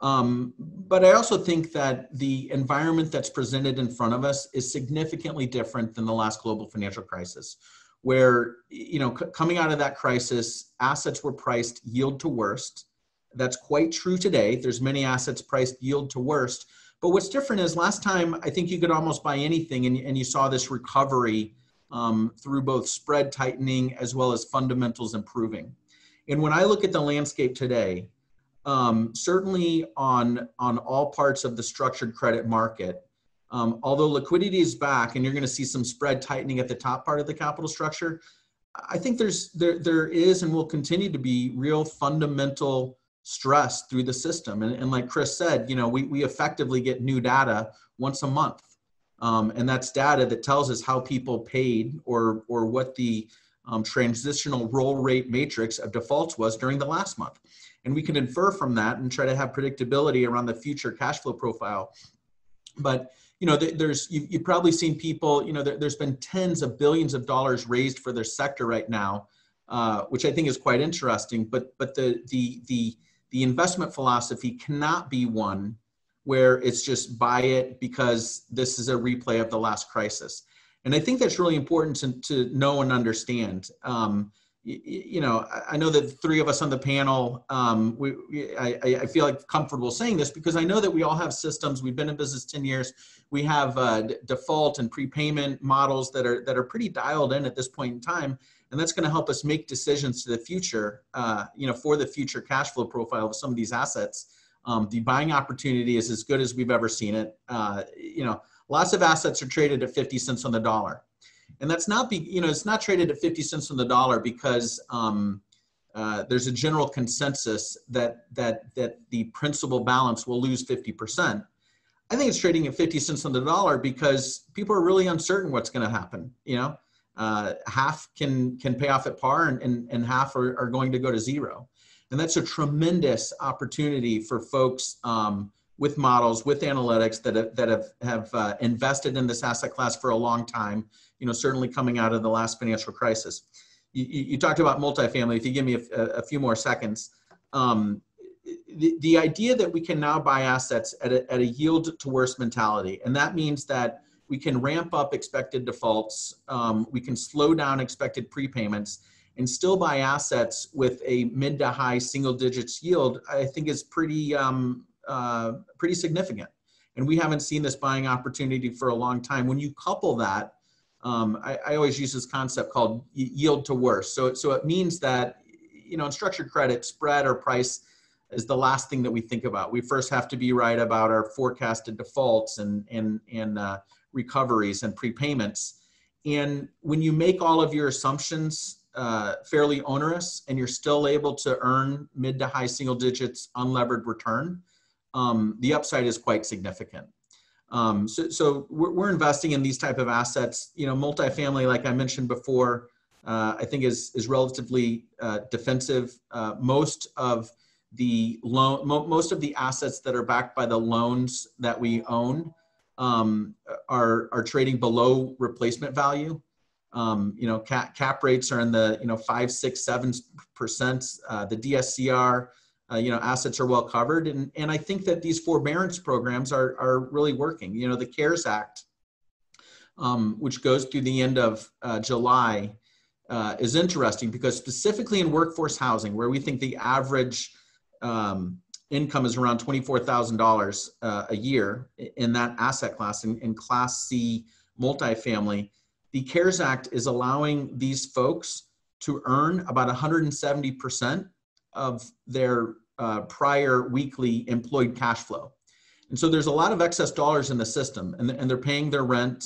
Um, but I also think that the environment that's presented in front of us is significantly different than the last global financial crisis, where, you know, coming out of that crisis, assets were priced yield to worst. That's quite true today. There's many assets priced yield to worst. But what's different is last time, I think you could almost buy anything, and, and you saw this recovery um, through both spread tightening as well as fundamentals improving. And when I look at the landscape today, um, certainly on on all parts of the structured credit market. Um, although liquidity is back, and you're going to see some spread tightening at the top part of the capital structure, I think there's there there is and will continue to be real fundamental stress through the system. And, and like Chris said, you know, we we effectively get new data once a month. Um, and that's data that tells us how people paid or, or what the um, transitional roll rate matrix of defaults was during the last month. And we can infer from that and try to have predictability around the future cash flow profile. But you know, there's you've, probably seen people. You know, there, has been tens of billions of dollars raised for their sector right now, uh, which I think is quite interesting. But but the the the the investment philosophy cannot be one where it's just buy it because this is a replay of the last crisis. And I think that's really important to, to know and understand. Um, you, you, know, I know that three of us on the panel, um, we, I, I, feel like comfortable saying this because I know that we all have systems. We've been in business 10 years. We have uh, default and prepayment models that are, that are pretty dialed in at this point in time and that's going to help us make decisions to the future, uh, you know, for the future cash flow profile of some of these assets. Um, the buying opportunity is as good as we've ever seen it. Uh, you know, lots of assets are traded at 50 cents on the dollar, and that's not be, you know, it's not traded at 50 cents on the dollar because um, uh, there's a general consensus that that that the principal balance will lose 50 percent. I think it's trading at 50 cents on the dollar because people are really uncertain what's going to happen. You know, uh, half can can pay off at par and, and, and half are, are going to go to zero and that's a tremendous opportunity for folks um, with models with analytics that have, that have, have uh, invested in this asset class for a long time you know certainly coming out of the last financial crisis. You, you talked about multifamily. If you give me a, a few more seconds um, the, the idea that we can now buy assets at a, at a yield to worst mentality. And that means that we can ramp up expected defaults, um, we can slow down expected prepayments, and still buy assets with a mid to high single digits yield, I think is pretty, um, uh, pretty significant. And we haven't seen this buying opportunity for a long time. When you couple that, um, I, I, always use this concept called yield to worst. So, so it means that, you know, in structured credit, spread or price is the last thing that we think about. We first have to be right about our forecasted defaults and, and, and uh, recoveries and prepayments. And when you make all of your assumptions uh, fairly onerous and you're still able to earn mid to high single digits unlevered return, um, the upside is quite significant. Um, so, so we're, we're, investing in these type of assets. You know, multifamily, like I mentioned before, uh, I think is is relatively uh, defensive. Uh, most of the loan, mo- most of the assets that are backed by the loans that we own um, are are trading below replacement value. Um, you know, cap, cap rates are in the you know five, six, seven percent. Uh, the DSCR, uh, you know, assets are well covered, and and I think that these forbearance programs are are really working. You know, the CARES Act, um, which goes through the end of uh, July, uh, is interesting because specifically in workforce housing, where we think the average um, income is around $24,000 uh, a year in that asset class in, in Class C multifamily, the CARES Act is allowing these folks to earn about 170% of their uh, prior weekly employed cash flow. And so there's a lot of excess dollars in the system, and, and they're paying their rent.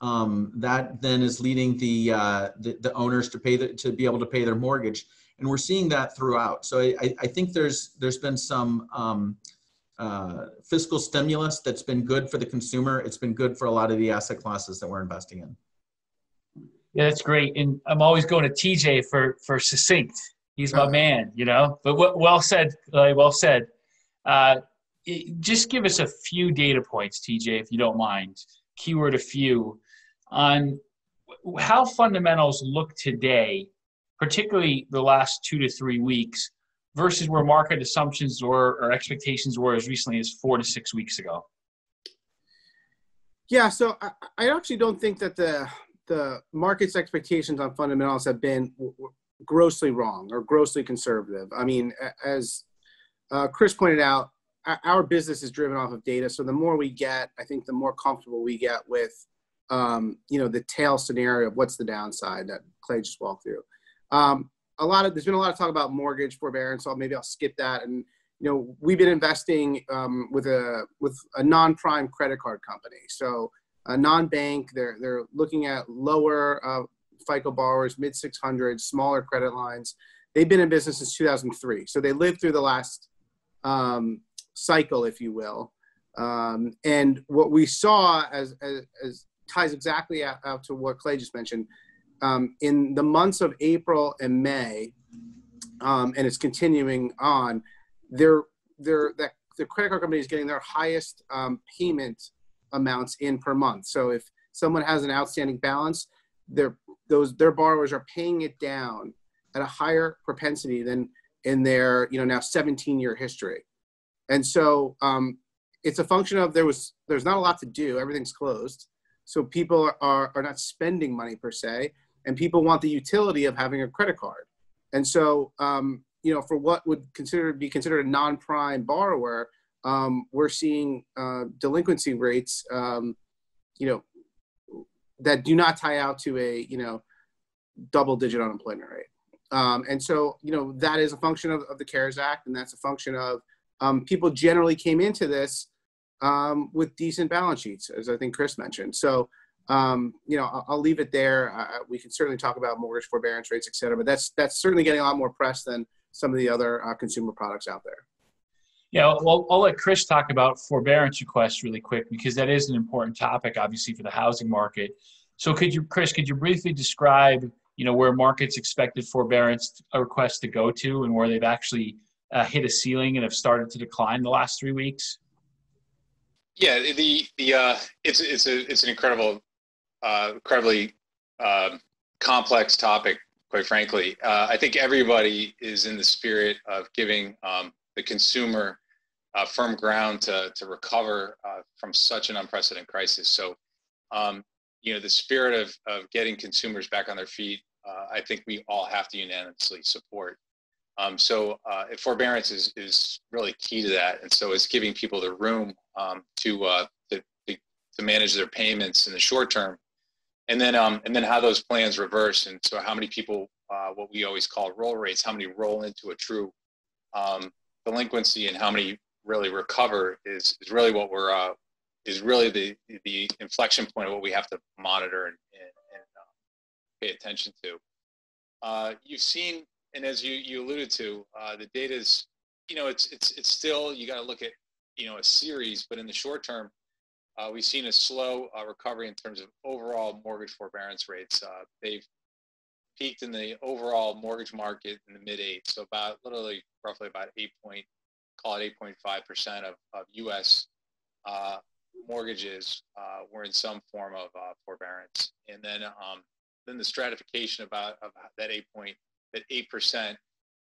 Um, that then is leading the, uh, the, the owners to pay the, to be able to pay their mortgage and we're seeing that throughout. So I, I think there's there's been some um, uh, fiscal stimulus that's been good for the consumer. It's been good for a lot of the asset classes that we're investing in. Yeah, that's great. And I'm always going to TJ for for succinct. He's my man, you know. But well said, well said. Uh, just give us a few data points, TJ, if you don't mind. Keyword a few on how fundamentals look today particularly the last two to three weeks, versus where market assumptions or, or expectations were as recently as four to six weeks ago? Yeah, so I, I actually don't think that the the market's expectations on fundamentals have been grossly wrong or grossly conservative. I mean, as uh, Chris pointed out, our business is driven off of data. So the more we get, I think the more comfortable we get with, um, you know, the tail scenario of what's the downside that Clay just walked through. Um, a lot of there's been a lot of talk about mortgage forbearance, so maybe I'll skip that. And you know, we've been investing um, with a with a non-prime credit card company, so a non-bank. They're they're looking at lower uh, FICO borrowers, mid 600s, smaller credit lines. They've been in business since 2003, so they lived through the last um, cycle, if you will. Um, and what we saw as, as, as ties exactly out, out, to what Clay just mentioned. Um, in the months of April and May, um, and it's continuing on, they're, they're, that the credit card company is getting their highest um, payment amounts in per month. So if someone has an outstanding balance, their those their borrowers are paying it down at a higher propensity than in their you know now 17 year history. And so um, it's a function of there was there's not a lot to do. Everything's closed, so people are are not spending money per se, and people want the utility of having a credit card. And so um, you know, for what would consider be considered a non-prime borrower, um, we're seeing uh, delinquency rates, um, you know, that do not tie out to a you know double-digit unemployment rate. Um, and so you know that is a function of, of the CARES Act, and that's a function of um, people generally came into this um, with decent balance sheets, as I think Chris mentioned. So um, you know, I'll, I'll, leave it there. Uh, we can certainly talk about mortgage forbearance rates, et cetera, but that's that's certainly getting a lot more press than some of the other uh, consumer products out there. Yeah, well, I'll let Chris talk about forbearance requests really quick because that is an important topic, obviously, for the housing market. So, could you, Chris, could you briefly describe, you know, where markets expected forbearance requests to go to and where they've actually uh, hit a ceiling and have started to decline the last three weeks? Yeah, the the uh, it's it's a it's an incredible, uh, incredibly uh, complex topic quite frankly. Uh, I think everybody is in the spirit of giving um, the consumer uh, firm ground to, to recover uh, from such an unprecedented crisis. So, um, you know, the spirit of, of getting consumers back on their feet, uh, I think we all have to unanimously support. Um, so, uh, forbearance is, is really key to that. And so, it's giving people the room um, to, uh, to, to manage their payments in the short term and then um, and then how those plans reverse and so how many people uh, what we always call roll rates how many roll into a true um, delinquency and how many really recover is, is really what we're uh, is really the the inflection point of what we have to monitor and, and, and uh, pay attention to uh, you've seen and as you, you alluded to uh, the data is you know it's it's it's still you got to look at you know a series but in the short term uh, we've seen a slow uh, recovery in terms of overall mortgage forbearance rates. They've peaked in the overall mortgage market in the mid eight, so about literally roughly about eight point, call it 8.5 percent of, of U.S. Uh, mortgages uh, were in some form of uh, forbearance, and then um, then the stratification about of that eight point that eight percent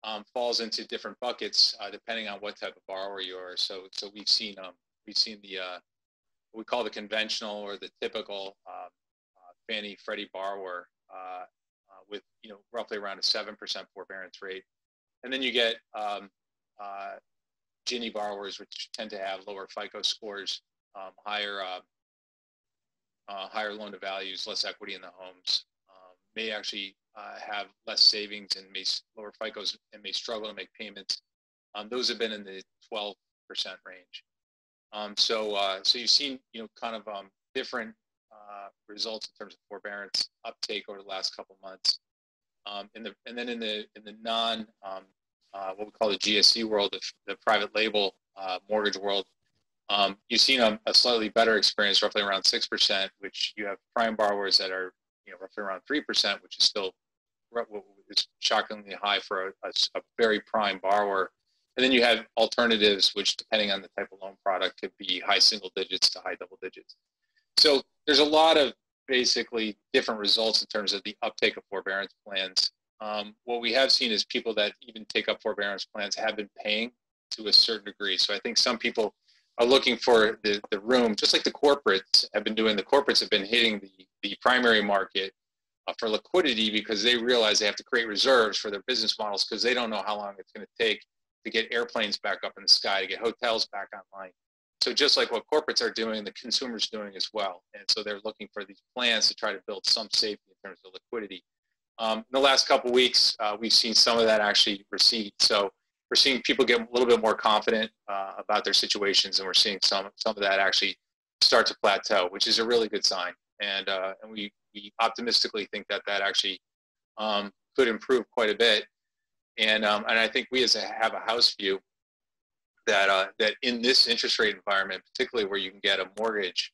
um, falls into different buckets depending on what type of borrower you are. So so we've seen um, we've seen the we call the conventional or the typical uh, uh, Fannie Freddie borrower uh, uh, with you know roughly around a seven percent forbearance rate, and then you get um, uh, borrowers, which tend to have lower FICO scores, um, higher higher loan to values, less equity in the homes, um, may actually have less savings and may lower FICOs and may struggle to make payments. Um, those have been in the 12% range. Um, so, uh, so you've seen, you know, kind of different uh, results in terms of forbearance uptake over the last couple months. Um, in the, and then in the in the non um, uh, what we call the GSE world, the, the private label uh, mortgage world, um, you've seen a, a, slightly better experience, roughly around six percent, which you have prime borrowers that are you know roughly around three percent, which is still is shockingly high for a, a, a very prime borrower. And then you have alternatives, which depending on the type of loan product could be high single digits to high double digits. So there's a lot of basically different results in terms of the uptake of forbearance plans. Um, what we have seen is people that even take up forbearance plans have been paying to a certain degree. So I think some people are looking for the, the room, just like the corporates have been doing. The corporates have been hitting the, the primary market uh, for liquidity because they realize they have to create reserves for their business models because they don't know how long it's going to take to get airplanes back up in the sky, to get hotels back online. So just like what corporates are doing, the consumers doing as well. And so they're looking for these plans to try to build some safety in terms of liquidity. Um, in the last couple weeks, uh, we've seen some of that actually recede. So we're seeing people get a little bit more confident uh, about their situations, and we're seeing some some of that actually start to plateau, which is a really good sign. And uh, and we we optimistically think that that actually um, could improve quite a bit and um, and I think we as a have a house view that uh, that in this interest rate environment, particularly where you can get a mortgage,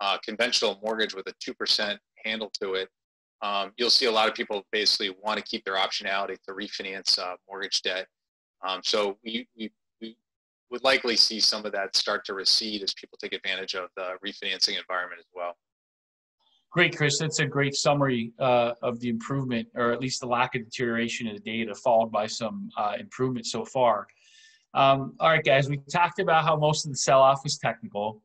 uh, conventional mortgage with a two percent handle to it, um, you'll see a lot of people basically want to keep their optionality to refinance uh, mortgage debt. Um, so we, we, we would likely see some of that start to recede as people take advantage of the refinancing environment as well. Great, Chris. That's a great summary uh, of the improvement, or at least the lack of deterioration in the data, followed by some uh, improvement so far. Um, all right, guys, we talked about how most of the sell off was technical.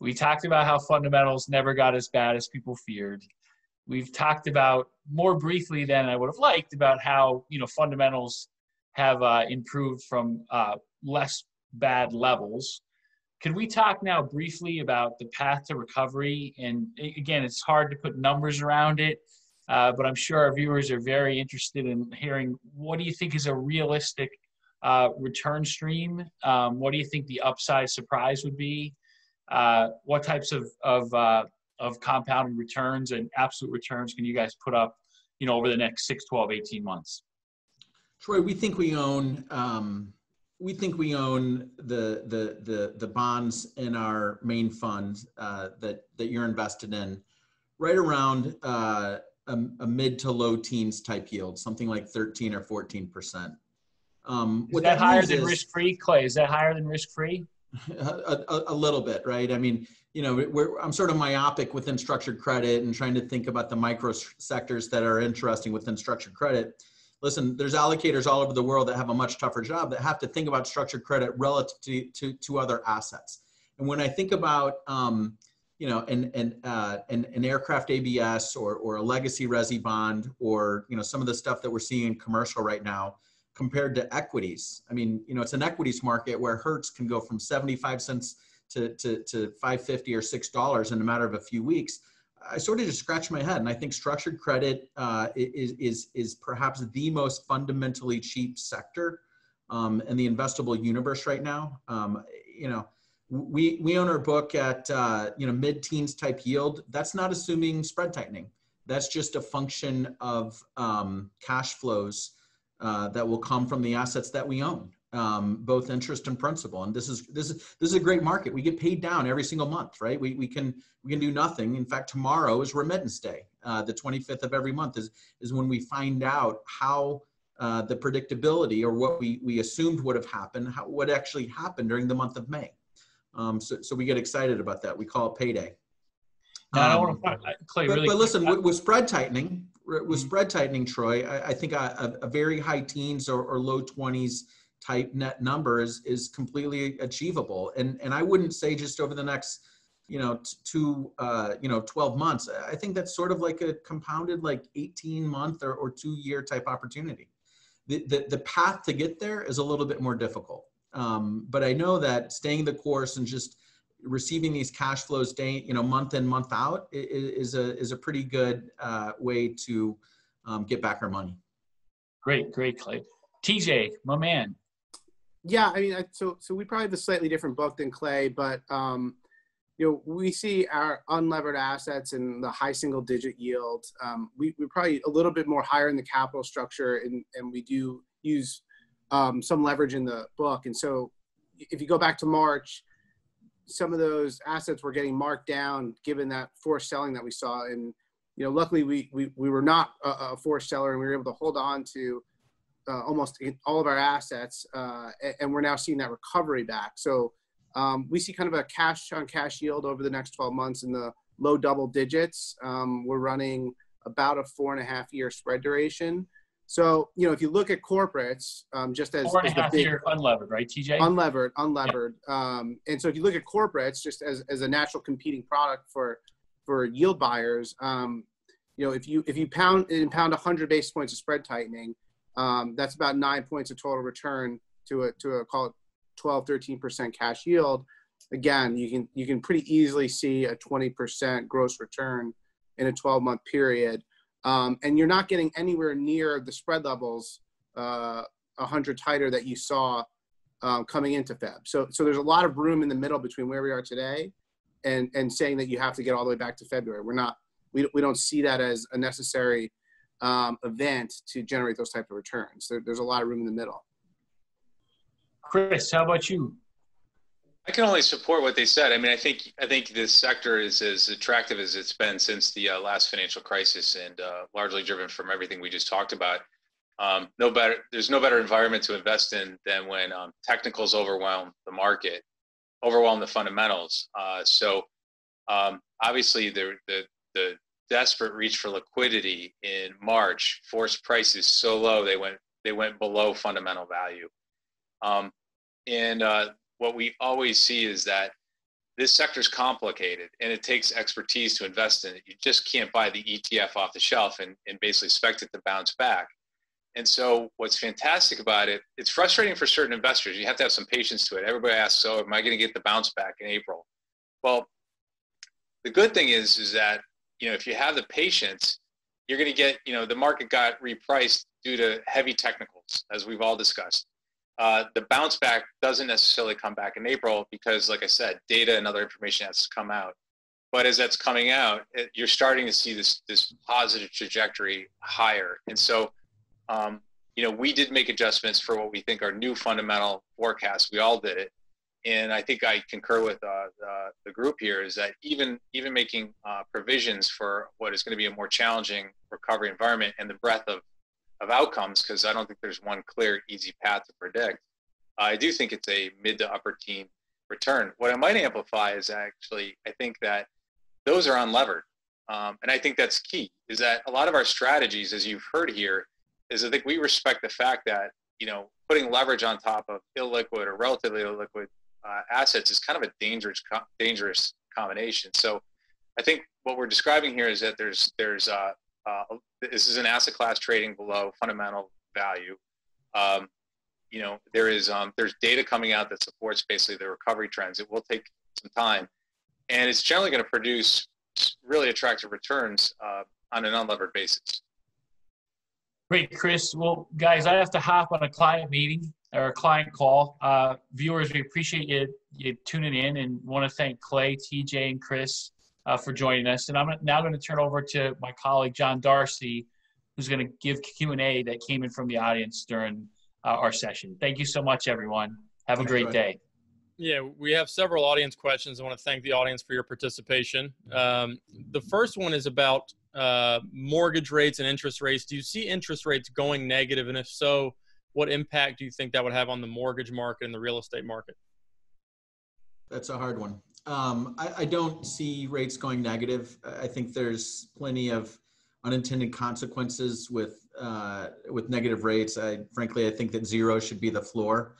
We talked about how fundamentals never got as bad as people feared. We've talked about more briefly than I would have liked about how you know fundamentals have uh, improved from uh, less bad levels. Can we talk now briefly about the path to recovery? And again, it's hard to put numbers around it, uh, but I'm sure our viewers are very interested in hearing what do you think is a realistic uh, return stream? Um, what do you think the upside surprise would be? Uh, what types of of uh, of compounding returns and absolute returns can you guys put up, you know, over the next 6, 12, 18 months? Troy, we think we own um, we think we own the the the the bonds in our main fund uh, that that you're invested in, right around uh, a, a, mid to low teens type yield, something like 13 or 14 percent. Um, is that, that higher than risk free, Clay? Is that higher than risk free? A, a, a, little bit, right? I mean, you know, I'm sort of myopic within structured credit and trying to think about the micro sectors that are interesting within structured credit listen, there's allocators all over the world that have a much tougher job that have to think about structured credit relative to, to, to other assets. And when I think about, um, you know, an, an, uh, an, an, aircraft ABS or, or a legacy resi bond or, you know, some of the stuff that we're seeing in commercial right now compared to equities. I mean, you know, it's an equities market where Hertz can go from 75 cents to, to, to 550 or $6 in a matter of a few weeks. I sort of just scratch my head, and I think structured credit uh, is is is perhaps the most fundamentally cheap sector um, in the investable universe right now. Um, you know, we we own our book at uh, you know mid-teens type yield. That's not assuming spread tightening. That's just a function of um, cash flows uh, that will come from the assets that we own um, both interest and principal. And this is this is this is a great market. We get paid down every single month, right? We, we can we can do nothing. In fact, tomorrow is remittance day. Uh, the 25th of every month is is when we find out how uh, the predictability or what we we assumed would have happened, how, what actually happened during the month of May. Um, so so we get excited about that. We call it payday. Um, I want to Clay, but, really but listen, with, with, spread tightening, with mm-hmm. spread tightening, Troy, I, I think a, a, very high teens or, or low 20s type net numbers is completely achievable. And and I wouldn't say just over the next you know two uh, you know 12 months. I think that's sort of like a compounded like 18 month or, or two year type opportunity. The, the, the path to get there is a little bit more difficult. Um, but I know that staying the course and just receiving these cash flows day, you know, month in, month out is a, is a pretty good uh, way to um, get back our money. Great, great, Clay. TJ, my man, yeah, I mean, I, so so we probably have a slightly different book than Clay, but um, you know, we see our unlevered assets in the high single digit yield. Um, we, we're probably a little bit more higher in the capital structure, and, and we do use um, some leverage in the book. And so, if you go back to March, some of those assets were getting marked down given that forced selling that we saw. And you know, luckily we we, we were not a, a forced seller, and we were able to hold on to uh, almost all of our assets, uh, and we're now seeing that recovery back. So um, we see kind of a cash on cash yield over the next 12 months in the low double digits. Um, we're running about a four and a half year spread duration. So you know, if you look at corporates, um, just as four and as a half big, year unlevered, right, TJ? Unlevered, unlevered. Um, and so if you look at corporates, just as, as a natural competing product for for yield buyers, um, you know, if you if you pound and pound 100 basis points of spread tightening, um, that's about nine points of total return to a to a call it 12 13 percent cash yield again you can you can pretty easily see a 20 percent gross return in a 12 month period um, and you're not getting anywhere near the spread levels uh, 100 tighter that you saw um, coming into feb so so there's a lot of room in the middle between where we are today and and saying that you have to get all the way back to february we're not we, we don't see that as a necessary um, event to generate those type of returns. There, there's a lot of room in the middle. Chris, how about you? I can only support what they said. I mean, I think I think this sector is as attractive as it's been since the uh, last financial crisis, and uh, largely driven from everything we just talked about. Um, no better, there's no better environment to invest in than when um, technicals overwhelm the market, overwhelm the fundamentals. Uh, so, um, obviously, the, the the desperate reach for liquidity in March forced prices so low they went they went below fundamental value. Um, and uh, what we always see is that this sector is complicated and it takes expertise to invest in it. You just can't buy the ETF off the shelf and, and basically expect it to bounce back. And so, what's fantastic about it, it's frustrating for certain investors. You have to have some patience to it. Everybody asks, "So, am I going to get the bounce back in April?" Well, the good thing is, is that you know if you have the patience, you're going to get. You know, the market got repriced due to heavy technicals, as we've all discussed. Uh, the bounce back doesn't necessarily come back in April because, like I said, data and other information has to come out. But as that's coming out, it, you're starting to see this this positive trajectory higher. And so, um, you know, we did make adjustments for what we think are new fundamental forecasts. We all did it, and I think I concur with uh, the, the, group here is that even even making uh, provisions for what is going to be a more challenging recovery environment and the breadth of of outcomes because I don't think there's one clear, easy path to predict. I do think it's a mid to upper teen return. What I might amplify is actually, I think that those are unlevered. Um, and I think that's key is that a lot of our strategies, as you've heard here, is I think we respect the fact that, you know, putting leverage on top of illiquid or relatively illiquid uh, assets is kind of a dangerous, dangerous combination. So I think what we're describing here is that there's, there's uh, uh, this is an asset class trading below fundamental value. Um, you know, there is um, there's data coming out that supports basically the recovery trends. It will take some time, and it's generally going to produce really attractive returns uh, on an unlevered basis. Great, Chris. Well, guys, I have to hop on a client meeting or a client call. Uh, viewers, we appreciate you, you tuning in and want to thank Clay, TJ, and Chris uh, for joining us. And I'm now going to turn over to my colleague John Darcy, who's going to give Q&A that came in from the audience during uh, our session. Thank you so much, everyone. Have a great day. Yeah, we have several audience questions. I want to thank the audience for your participation. Um, the first one is about uh, mortgage rates and interest rates. Do you see interest rates going negative? And if so, what impact do you think that would have on the mortgage market and the real estate market? That's a hard one. Um, I, I, don't see rates going negative. I think there's plenty of unintended consequences with uh, with negative rates. I frankly I think that zero should be the floor.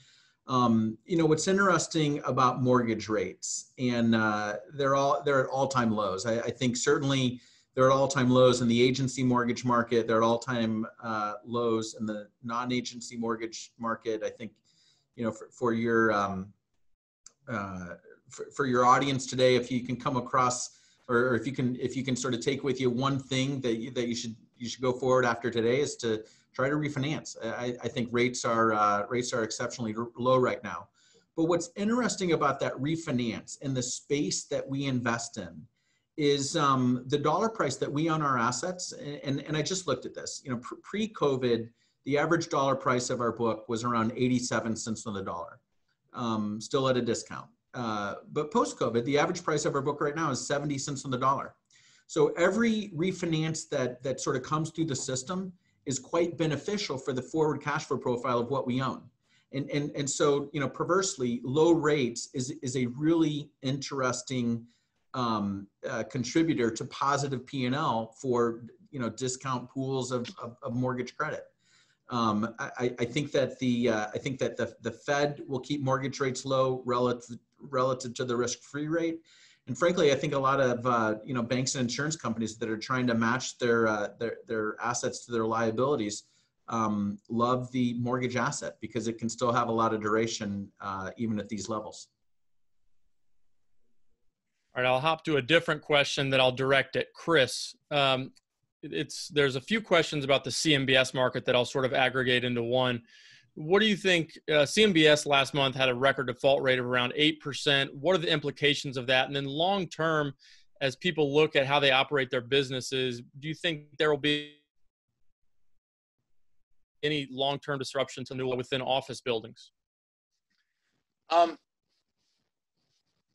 Um, you know what's interesting about mortgage rates, and uh, they're all they're at all time lows. I, I, think certainly they're at all time lows in the agency mortgage market. They're at all time uh, lows in the non agency mortgage market. I think you know for, for your um, uh, for, for your audience today, if you can come across or if you can if you can sort of take with you one thing that you, that you should you should go forward after today is to try to refinance. I, I think rates are uh, rates are exceptionally low right now. But what's interesting about that refinance and the space that we invest in is um, the dollar price that we own our assets. And, and, and I just looked at this. You know, pre-COVID, the average dollar price of our book was around 87 cents on the dollar, um, still at a discount. Uh, but post COVID, the average price of our book right now is 70 cents on the dollar. So every refinance that that sort of comes through the system is quite beneficial for the forward cash flow profile of what we own. And, and, and so, you know, perversely, low rates is, is a really interesting um, uh, contributor to positive P&L for, you know, discount pools of, of, of mortgage credit. Um, I, I, think that the uh, I think that the, the Fed will keep mortgage rates low relative relative to the risk-free rate. And frankly, I think a lot of uh, you know banks and insurance companies that are trying to match their uh, their, their assets to their liabilities um, love the mortgage asset because it can still have a lot of duration uh, even at these levels. All right, I'll hop to a different question that I'll direct at Chris. Um, it's there's a few questions about the CMBS market that I'll sort of aggregate into one. What do you think? Uh, CMBS last month had a record default rate of around 8%. What are the implications of that? And then long term, as people look at how they operate their businesses, do you think there will be any long term disruption to new within office buildings? Um,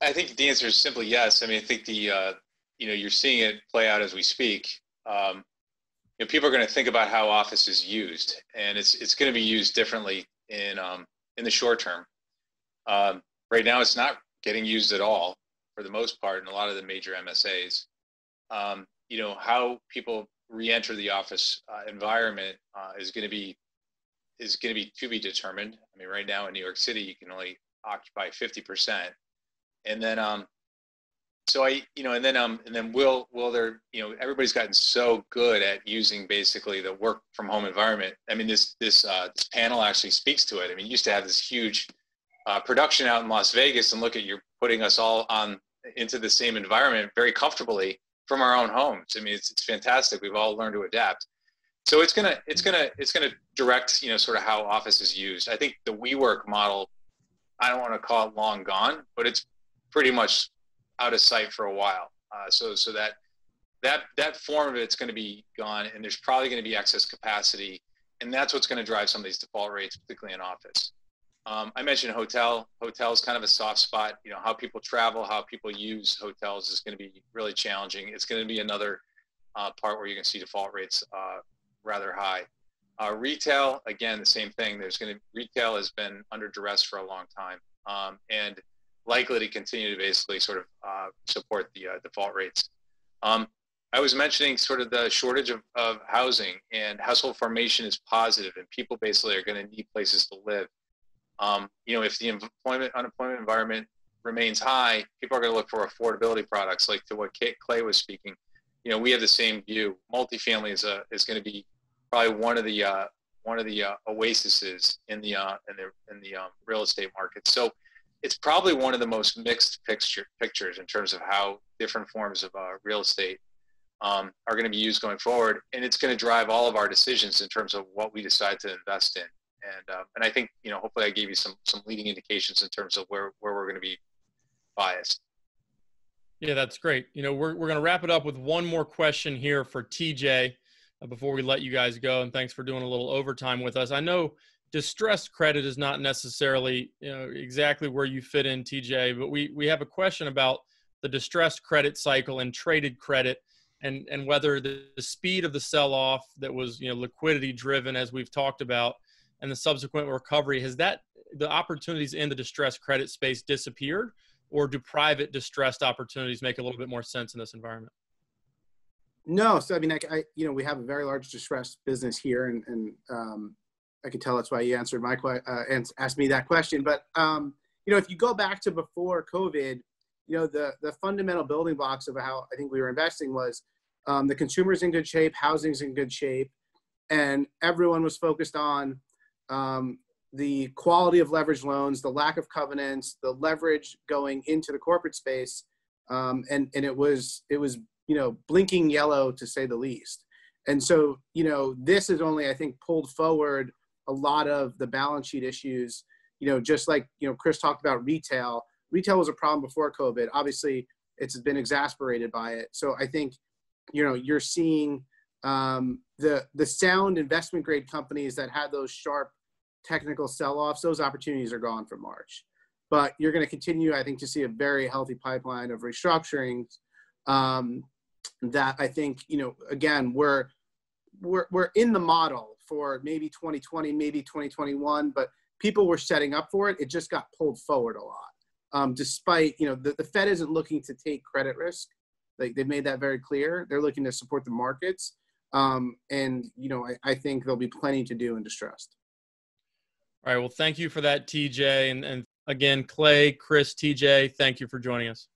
I think the answer is simply yes. I mean, I think the uh, you know you're seeing it play out as we speak. Um, you know, people are going to think about how office is used, and it's it's going to be used differently in um, in the short term. Um, right now, it's not getting used at all for the most part in a lot of the major MSAs. Um, you know how people re-enter the office uh, environment uh, is going to be is going to be to be determined. I mean, right now in New York City, you can only occupy 50%. And then, um, so I, you know, and then, um, and then will, will there, you know, everybody's gotten so good at using basically the work from home environment. I mean, this, this, uh, this panel actually speaks to it. I mean, you used to have this huge uh, production out in Las Vegas and look at you're putting us all on into the same environment very comfortably from our own homes. I mean, it's, it's fantastic. We've all learned to adapt. So it's gonna it's gonna it's gonna direct you know sort of how Office is used. I think the WeWork model, I don't want to call it long gone, but it's pretty much out of sight for a while. Uh, so so that that that form of it's going to be gone, and there's probably going to be excess capacity, and that's what's going to drive some of these default rates, particularly in office. Um, I mentioned hotel. Hotel is kind of a soft spot. You know how people travel, how people use hotels is going to be really challenging. It's going to be another uh, part where you can see default rates uh, rather high. Uh, retail, again, the same thing. There's going to retail has been under duress for a long time, um, and likely to continue to basically sort of uh, support the uh, default rates. Um, I was mentioning sort of the shortage of, of housing and household formation is positive, and people basically are going to need places to live. Um, you know, if the employment unemployment environment remains high, people are going to look for affordability products, like to what Clay was speaking. You know, we have the same view. Multifamily is a is going to be probably one of the uh, one of the uh, oases in the uh, in the in the um, real estate market. So it's probably one of the most mixed picture pictures in terms of how different forms of uh, real estate um, are going to be used going forward, and it's going to drive all of our decisions in terms of what we decide to invest in. And uh, and I think you know hopefully I gave you some some leading indications in terms of where where we're going to be biased. Yeah, that's great. You know, we're we're going to wrap it up with one more question here for TJ. Uh, before we let you guys go. And thanks for doing a little overtime with us. I know distressed credit is not necessarily you know, exactly where you fit in, TJ, but we, we have a question about the distressed credit cycle and traded credit and, and whether the, the speed of the sell off that was you know, liquidity driven, as we've talked about, and the subsequent recovery, has that the opportunities in the distressed credit space disappeared? Or do private distressed opportunities make a little bit more sense in this environment? No, so I mean, I, I, you know, we have a very large distressed business here, and, and um, I can tell that's why you answered my question uh, and asked me that question. But um, you know, if you go back to before COVID, you know, the the fundamental building blocks of how I think we were investing was um, the consumer's in good shape, housing's in good shape, and everyone was focused on um, the quality of leverage loans, the lack of covenants, the leverage going into the corporate space, um, and and it was it was you know, blinking yellow to say the least. And so, you know, this is only, I think, pulled forward a lot of the balance sheet issues. You know, just like, you know, Chris talked about retail. Retail was a problem before COVID. Obviously, it's been exasperated by it. So I think, you know, you're seeing um, the the sound investment grade companies that had those sharp technical sell-offs. Those opportunities are gone for March. But you're going to continue, I think, to see a very healthy pipeline of restructurings um, that I think you know again we're we're we're in the model for maybe 2020, maybe 2021, but people were setting up for it. It just got pulled forward a lot. Um, despite you know the, the Fed isn't looking to take credit risk. Like they've made that very clear. They're looking to support the markets. Um, and you know I, I think there'll be plenty to do in distressed. All right. Well, thank you for that, TJ. And, and again, Clay, Chris, TJ, thank you for joining us.